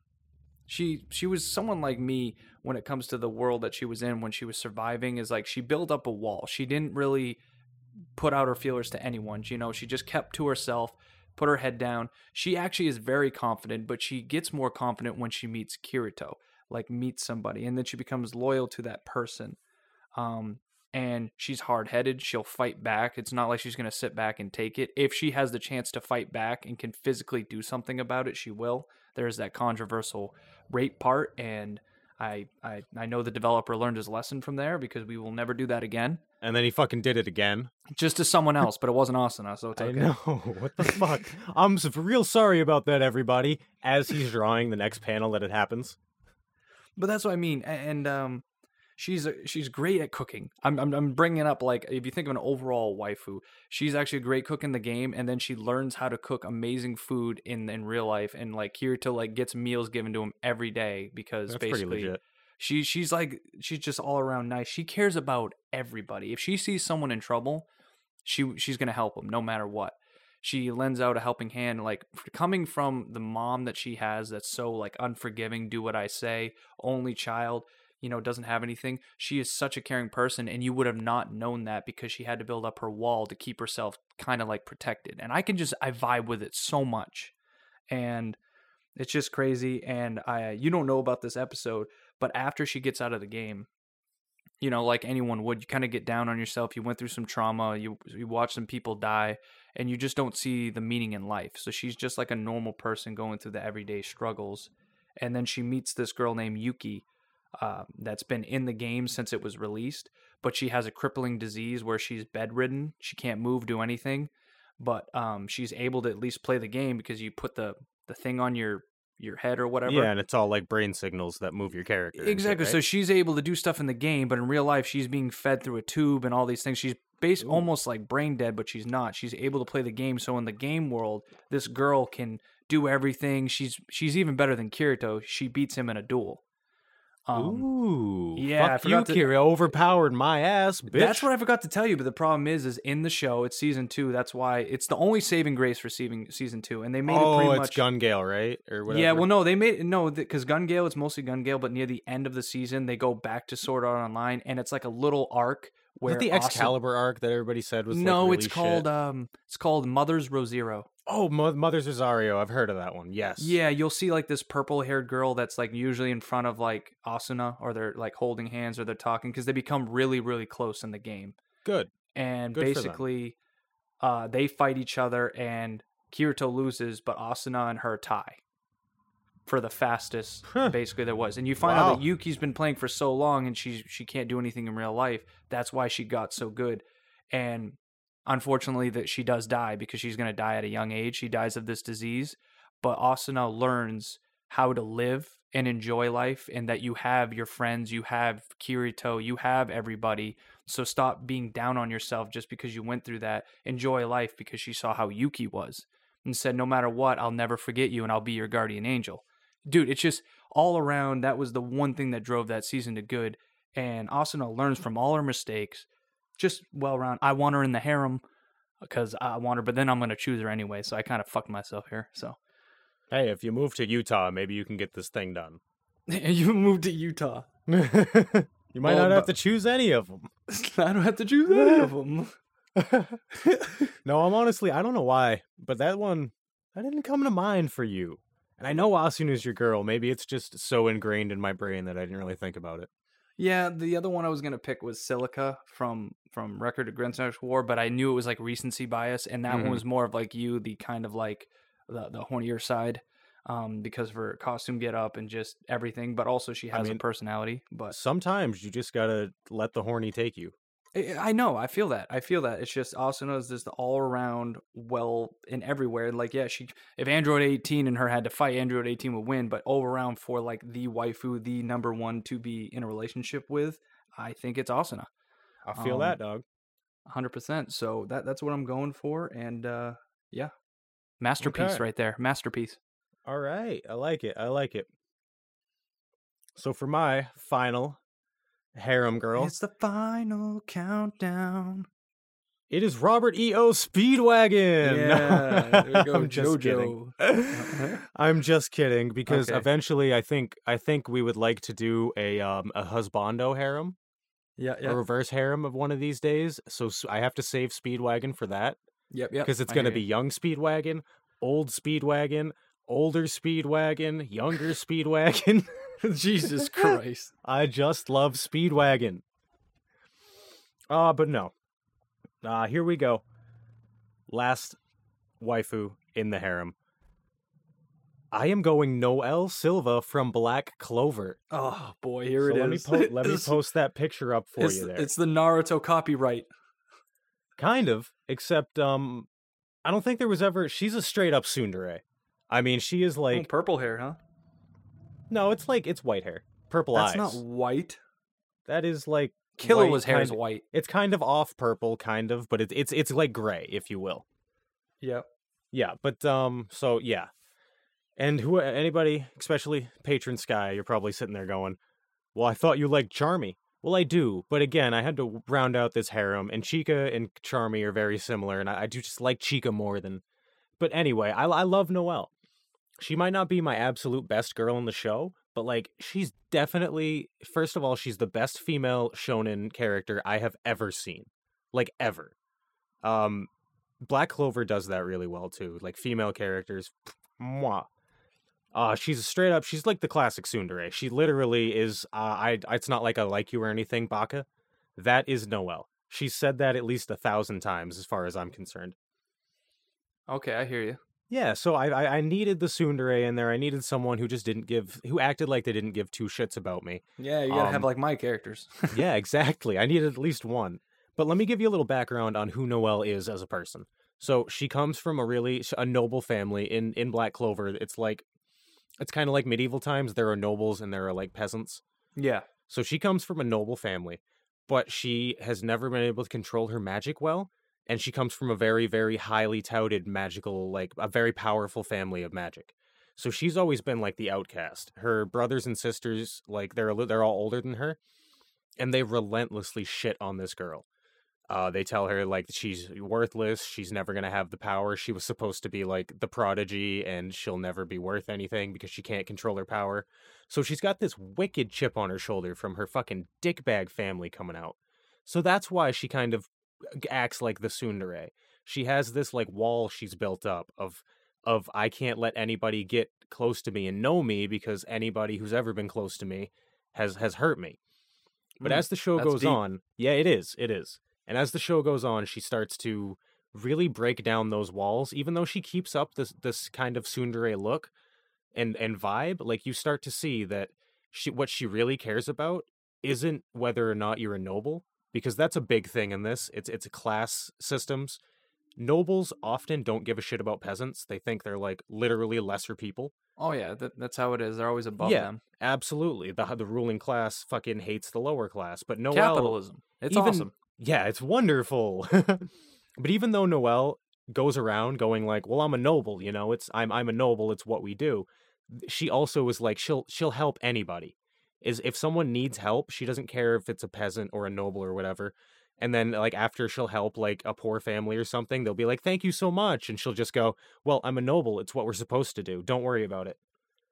she she was someone like me when it comes to the world that she was in when she was surviving is like she built up a wall. She didn't really put out her feelers to anyone. You know, she just kept to herself, put her head down. She actually is very confident, but she gets more confident when she meets Kirito, like meets somebody, and then she becomes loyal to that person. Um, and she's hard headed. She'll fight back. It's not like she's going to sit back and take it. If she has the chance to fight back and can physically do something about it, she will. There's that controversial rape part, and I, I I know the developer learned his lesson from there because we will never do that again. And then he fucking did it again. Just to someone else, but it wasn't Asuna, so it's okay. I know. [LAUGHS] What the fuck? I'm real sorry about that, everybody. As he's drawing the next panel that it happens. But that's what I mean. And um, she's a, she's great at cooking. I'm, I'm I'm bringing up like if you think of an overall waifu, she's actually a great cook in the game, and then she learns how to cook amazing food in in real life. And like Kirito like gets meals given to him every day because That's basically she she's like she's just all around nice. She cares about everybody. If she sees someone in trouble, she she's gonna help them no matter what. She lends out a helping hand, like coming from the mom that she has that's so like unforgiving, do what I say, only child, you know, doesn't have anything. She is such a caring person, and you would have not known that because she had to build up her wall to keep herself kind of like protected. And I can just I vibe with it so much, and it's just crazy. And I you don't know about this episode, but after she gets out of the game, you know, like anyone would, you kind of get down on yourself. You went through some trauma. You you watch some people die, and you just don't see the meaning in life. So she's just like a normal person going through the everyday struggles, and then she meets this girl named Yuki, uh, that's been in the game since it was released, but she has a crippling disease where she's bedridden. She can't move, do anything, but um, she's able to at least play the game because you put the the thing on your your head or whatever. Yeah, and it's all like brain signals that move your character. and shit, Exactly. So she's able to do stuff in the game, but in real life, she's being fed through a tube and all these things. She's base Ooh. almost like brain dead, but she's not. She's able to play the game. So in the game world, this girl can do everything. She's she's even better than Kirito. She beats him in a duel. Um, Ooh, yeah, I fuck you, to- Kira. Overpowered my ass, bitch. That's what I forgot to tell you. But the problem is, is in the show, it's season two. That's why it's the only saving grace for season season two, and they made oh, it pretty much. it's much. Gun Gale, right? Or whatever. Yeah, well, no, they made no because Gun Gale. It's mostly Gun Gale, but near the end of the season, they go back to Sword Art Online, and it's like a little arc where the Excalibur arc that everybody said was like, no, really it's called shit? um, it's called Mother's Rosero. oh, Mo- Mother's Rosario. I've heard of that one. Yes. Yeah, you'll see like this purple haired girl that's like usually in front of like Asuna, or they're like holding hands or they're talking because they become really really close in the game, Good. and Good basically, uh, they fight each other, and Kirito loses, but Asuna and her tie for the fastest Huh. basically there was. And you find out that Yuki's been playing for so long and she she can't do anything in real life. That's why she got so good. And unfortunately that she does die because she's going to die at a young age. She dies of this disease, but Asuna learns how to live and enjoy life and that you have your friends, you have Kirito, you have everybody. So stop being down on yourself just because you went through that. Enjoy life because she saw how Yuki was and said, No matter what, I'll never forget you and I'll be your guardian angel. Dude, it's just all around. That was the one thing that drove that season to good. And Asuna learns from all her mistakes. Just well round. I want her in the harem because I want her, but then I'm going to choose her anyway. So I kind of fucked myself here. So Hey, if you move to Utah, maybe you can get this thing done. [LAUGHS] [LAUGHS] you moved to Utah. you might Well, not have but- to choose any of them. [LAUGHS] I don't have to choose any of them. no, I'm honestly, I don't know why, but that one, that didn't come to mind for you. And I know Asuna's your girl. Maybe it's just so ingrained in my brain that I didn't really think about it. Yeah, the other one I was gonna pick was Siluca from from Record of Grancrest War, but I knew it was like recency bias, and that Mhm. one was more of like you, the kind of like the the hornier side, um, because of her costume get up and just everything. But also she I has mean- a personality. But Sometimes you just gotta let the horny take you. I know, I feel that. I feel that. It's just Asuna is just all around well in everywhere. Like, yeah, she if Android 18 and her had to fight, Android 18 would win. But all around for like the waifu, the number one to be in a relationship with, I think it's Asuna. I feel Um, that, dog. hundred percent. So that that's what I'm going for, and uh yeah, masterpiece Okay. right there, masterpiece. All right. I like it. I like it. So for my final harem girl, It's the final countdown. it is Robert E.O. Speedwagon. Yeah, there [LAUGHS] go, I'm just kidding. [LAUGHS] I'm just kidding because Okay. eventually I think I think we would like to do a um a husbando harem, Yeah, a reverse harem of one of these days. So I have to save Speedwagon for that yep, yep. because it's going to be you. young Speedwagon, old Speedwagon, older Speedwagon, younger Speedwagon. [LAUGHS] [LAUGHS] Jesus [LAUGHS] Christ. I just love Speedwagon. Ah, but no. Ah, here we go. Last waifu in the harem. I am going Noelle Silva from Black Clover. Oh boy, here so it let is. me po- [LAUGHS] let me post that picture up for it's, you there. It's the Naruto copyright. Kind of, except um, I don't think there was ever. She's a straight up tsundere. I mean, she is Oh, like purple hair, huh? No, it's like it's white hair, purple eyes. That's eyes. not white. That is like Killua's white, hair is white. It's kind of off purple, kind of, but it's it's it's like gray, if you will. Yep. Yeah, but um, so yeah, and who anybody, especially patron Sky, you're probably sitting there going, "Well, I thought you liked Charmy." Well, I do, but again, I had to round out this harem, and Chika and Charmy are very similar, and I, I do just like Chika more than. But anyway, I I love Noelle. She might not be my absolute best girl in the show, but like she's definitely first of all, she's the best female shonen character I have ever seen, like ever. Um, Black Clover does that really well too. Like female characters, [SNIFFS] mwah. Uh, she's straight up. She's like the classic tsundere. She literally is. Uh, I. It's not like I like you or anything, Baka. That is Noelle. She said that at least a thousand times, as far as I'm concerned. Okay, I hear you. Yeah, so I, I I needed the tsundere in there. I needed someone who just didn't give, who acted like they didn't give two shits about me. Yeah, you gotta have Um, like my characters. [LAUGHS] yeah, exactly. I needed at least one. But let me give you a little background on who Noelle is as a person. So she comes from a really a noble family in in Black Clover. It's like it's kind of like medieval times. There are nobles and there are like peasants. yeah. So she comes from a noble family, but she has never been able to control her magic well. And she comes from a very, very highly touted magical, like a very powerful family of magic. So she's always been like the outcast. Her brothers and sisters, like they're they're all older than her, and they relentlessly shit on this girl. Uh, they tell her like she's worthless. She's never gonna have the power. She was supposed to be like the prodigy, and she'll never be worth anything because she can't control her power. So she's got this wicked chip on her shoulder from her fucking dickbag family coming out. So that's why she kind of acts like the tsundere. She has this like wall she's built up of of I can't let anybody get close to me and know me because anybody who's ever been close to me has has hurt me. But Mm, as the show goes deep. on, yeah, it is, it is. And as the show goes on, she starts to really break down those walls, even though she keeps up this this kind of tsundere look and and vibe. Like you start to see that she what she really cares about isn't whether or not you're a noble, because that's a big thing in this. It's it's class systems. Nobles often don't give a shit about peasants. They think they're like literally lesser people. Oh yeah, that, that's how it is. They're always above Yeah. them. Absolutely, the the ruling class fucking hates the lower class. But Noelle, Capitalism. It's even- awesome. yeah, it's wonderful. [LAUGHS] but even though Noelle goes around going like, "Well, I'm a noble," you know, it's I'm I'm a noble. It's what we do. She also is like she'll she'll help anybody. Is if someone needs help, she doesn't care if it's a peasant or a noble or whatever. And then like after she'll help like a poor family or something, they'll be like, "Thank you so much," and she'll just go, "Well, I'm a noble. It's what we're supposed to do. Don't worry about it."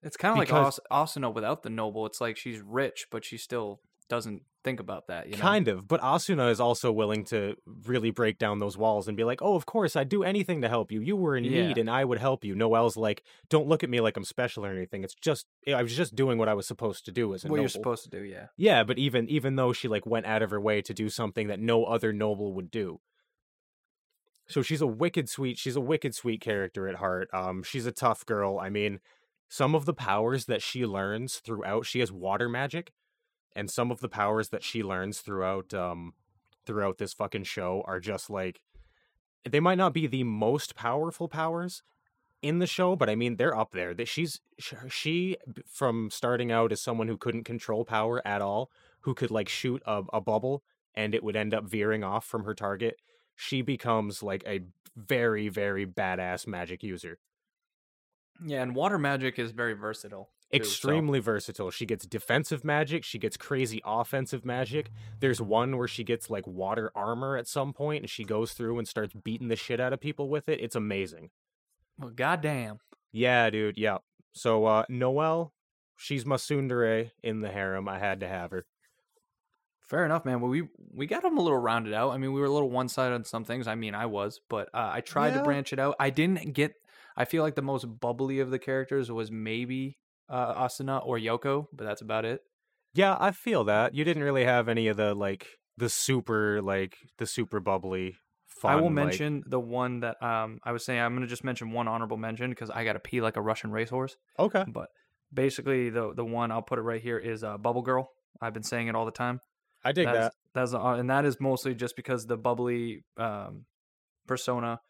It's kind of like As- Asuna without the noble. It's like she's rich, but she's still doesn't think about that. You know, Kind of, but Asuna is also willing to really break down those walls and be like, "Oh, of course, I'd do anything to help you. You were in Yeah. need, and I would help you." Noelle's like, "Don't look at me like I'm special or anything. It's just I was just doing what I was supposed to do as a what noble." you're supposed to do. Yeah, Yeah, but even even though she like went out of her way to do something that no other noble would do. So she's a wicked sweet, she's a wicked sweet character at heart. Um she's a tough girl. I mean, some of the powers that she learns throughout she has water magic and some of the powers that she learns throughout um throughout this fucking show are just like they might not be the most powerful powers in the show, but I mean they're up there. That she's she from starting out as someone who couldn't control power at all, who could like shoot a, a bubble and it would end up veering off from her target. She becomes like a very very badass magic user. yeah, and water magic is very versatile. Too, so- Extremely versatile. She gets defensive magic, she gets crazy offensive magic. There's one where she gets like water armor at some point and she goes through and starts beating the shit out of people with it. It's amazing. Well, goddamn. Yeah, dude. Yeah. So uh Noelle, she's my tsundere in the harem. I had to have her. Fair enough, man. Well, we we got them a little rounded out. I mean, we were a little one sided on some things. I mean, I was, but uh, I tried Yeah. to branch it out. I didn't get. I feel like the most bubbly of the characters was maybe uh, Asuna or Yoko, but that's about it. Yeah, I feel that. You didn't really have any of the like the super like the super bubbly fun. I will like- mention the one that um I was saying. I'm gonna just mention one honorable mention because I got to pee like a Russian racehorse. Okay. But basically, the the one I'll put it right here is uh, Bubble Girl. I've been saying it all the time. I dig that's, that. That's uh, and that is mostly just because the bubbly um, persona,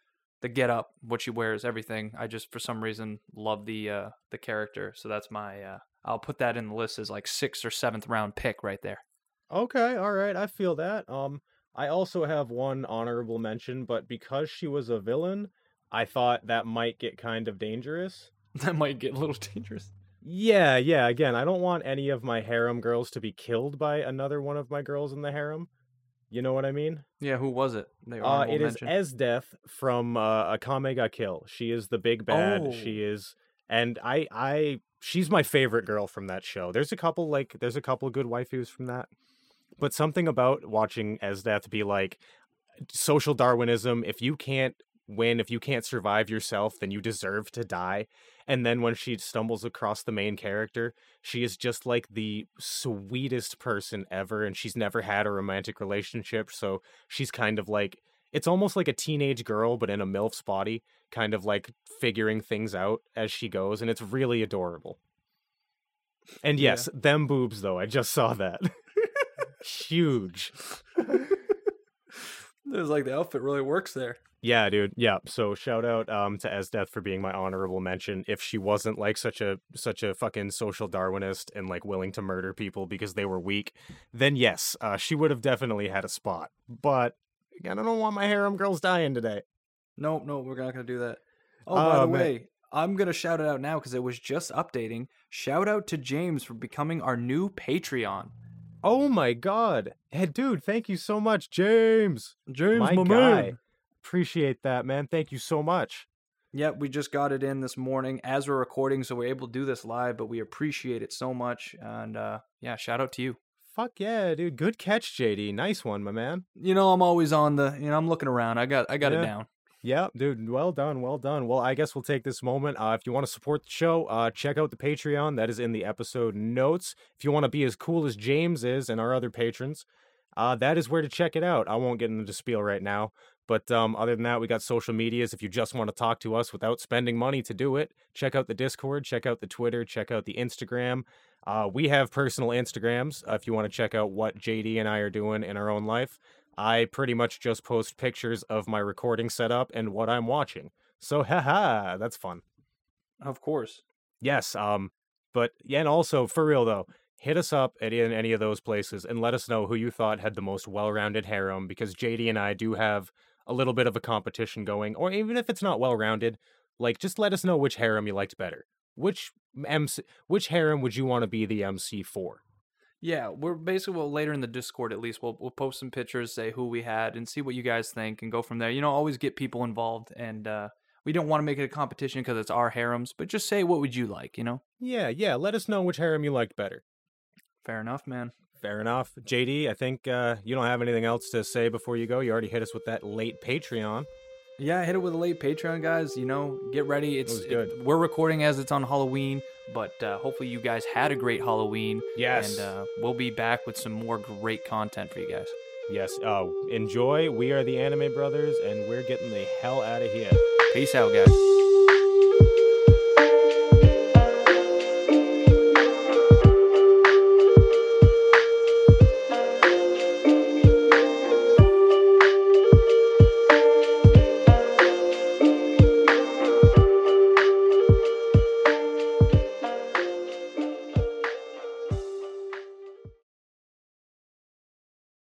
the get up, what she wears, everything. I just for some reason love the uh, the character, so that's my. Uh, I'll put that in the list as like sixth or seventh round pick right there. Okay, all right, I feel that. Um, I also have one honorable mention, but because she was a villain, I thought that might get kind of dangerous. [LAUGHS] That might get a little [LAUGHS] dangerous. Yeah, yeah. Again, I don't want any of my harem girls to be killed by another one of my girls in the harem. You know what I mean? Yeah, who was it? They Uh, it is mention. Esdeath from uh, Akame ga Kill. She is the big bad. Oh. She is, and I, I, she's my favorite girl from that show. There's a couple like, there's a couple good waifus from that, but something about watching Esdeath be like social Darwinism. If you can't win, if you can't survive yourself, then you deserve to die. And then when she stumbles across the main character, she is just like the sweetest person ever, and she's never had a romantic relationship, so she's kind of like it's almost like a teenage girl, but in a MILF's body, kind of like figuring things out as she goes, and it's really adorable. And Yeah. yes, them boobs though, I just saw that. [LAUGHS] Huge. [LAUGHS] It was like the outfit really works there. Yeah, dude. Yeah. So shout out um to Esdeath for being my honorable mention. If she wasn't like such a such a fucking social Darwinist and like willing to murder people because they were weak, then yes, uh, she would have definitely had a spot. But again, I don't want my harem girls dying today. Nope, no, we're not gonna do that. Oh, by Oh, the man. way, I'm gonna shout it out now because it was just updating. Shout out to James for becoming our new Patreon. Oh my god. Hey dude, thank you so much, James. James, my guy. Appreciate that, man. Thank you so much. Yep, we just got it in this morning as we're recording, so we're able to do this live. But we appreciate it so much, and uh, yeah, shout out to you. Fuck yeah, dude. Good catch, JD. Nice one, my man. You know, I'm always on the. You know, I'm looking around. I got, I got Yeah. it down. Yeah, dude. Well done. Well done. Well, I guess we'll take this moment. Uh, if you want to support the show, uh, check out the Patreon. That is in the episode notes. If you want to be as cool as James is and our other patrons, uh, that is where to check it out. I won't get into the spiel right now. But um, other than that, we got social medias. If you just want to talk to us without spending money to do it, check out the Discord, check out the Twitter, check out the Instagram. Uh, we have personal Instagrams uh, if you want to check out what JD and I are doing in our own life. I pretty much just post pictures of my recording setup and what I'm watching. So, haha, that's fun. Of course. Yes, um, but yeah, and also for real though, hit us up at in any of those places and let us know who you thought had the most well-rounded harem because JD and I do have a little bit of a competition going, or even if it's not well-rounded, like just let us know which harem you liked better. Which MC, which harem would you want to be the MC for? Yeah, we're basically well, later in the Discord at least we'll we'll post some pictures, say who we had, and see what you guys think, and go from there. You know, always get people involved, and uh, we don't want to make it a competition because it's our harems, but just say what would you like. You know, Yeah, yeah, let us know which harem you liked better. fair enough, man. Fair enough. JD, I think uh, you don't have anything else to say before you go. You already hit us with that late Patreon. Yeah, hit it with a late Patreon, guys. You know, get ready. It's was good. it- we're recording as it's on Halloween, but uh, hopefully you guys had a great Halloween. Yes. And uh, we'll be back with some more great content for you guys. Yes. Oh, enjoy. We are the Anime Brothers, and we're getting the hell out of here. Peace out, guys.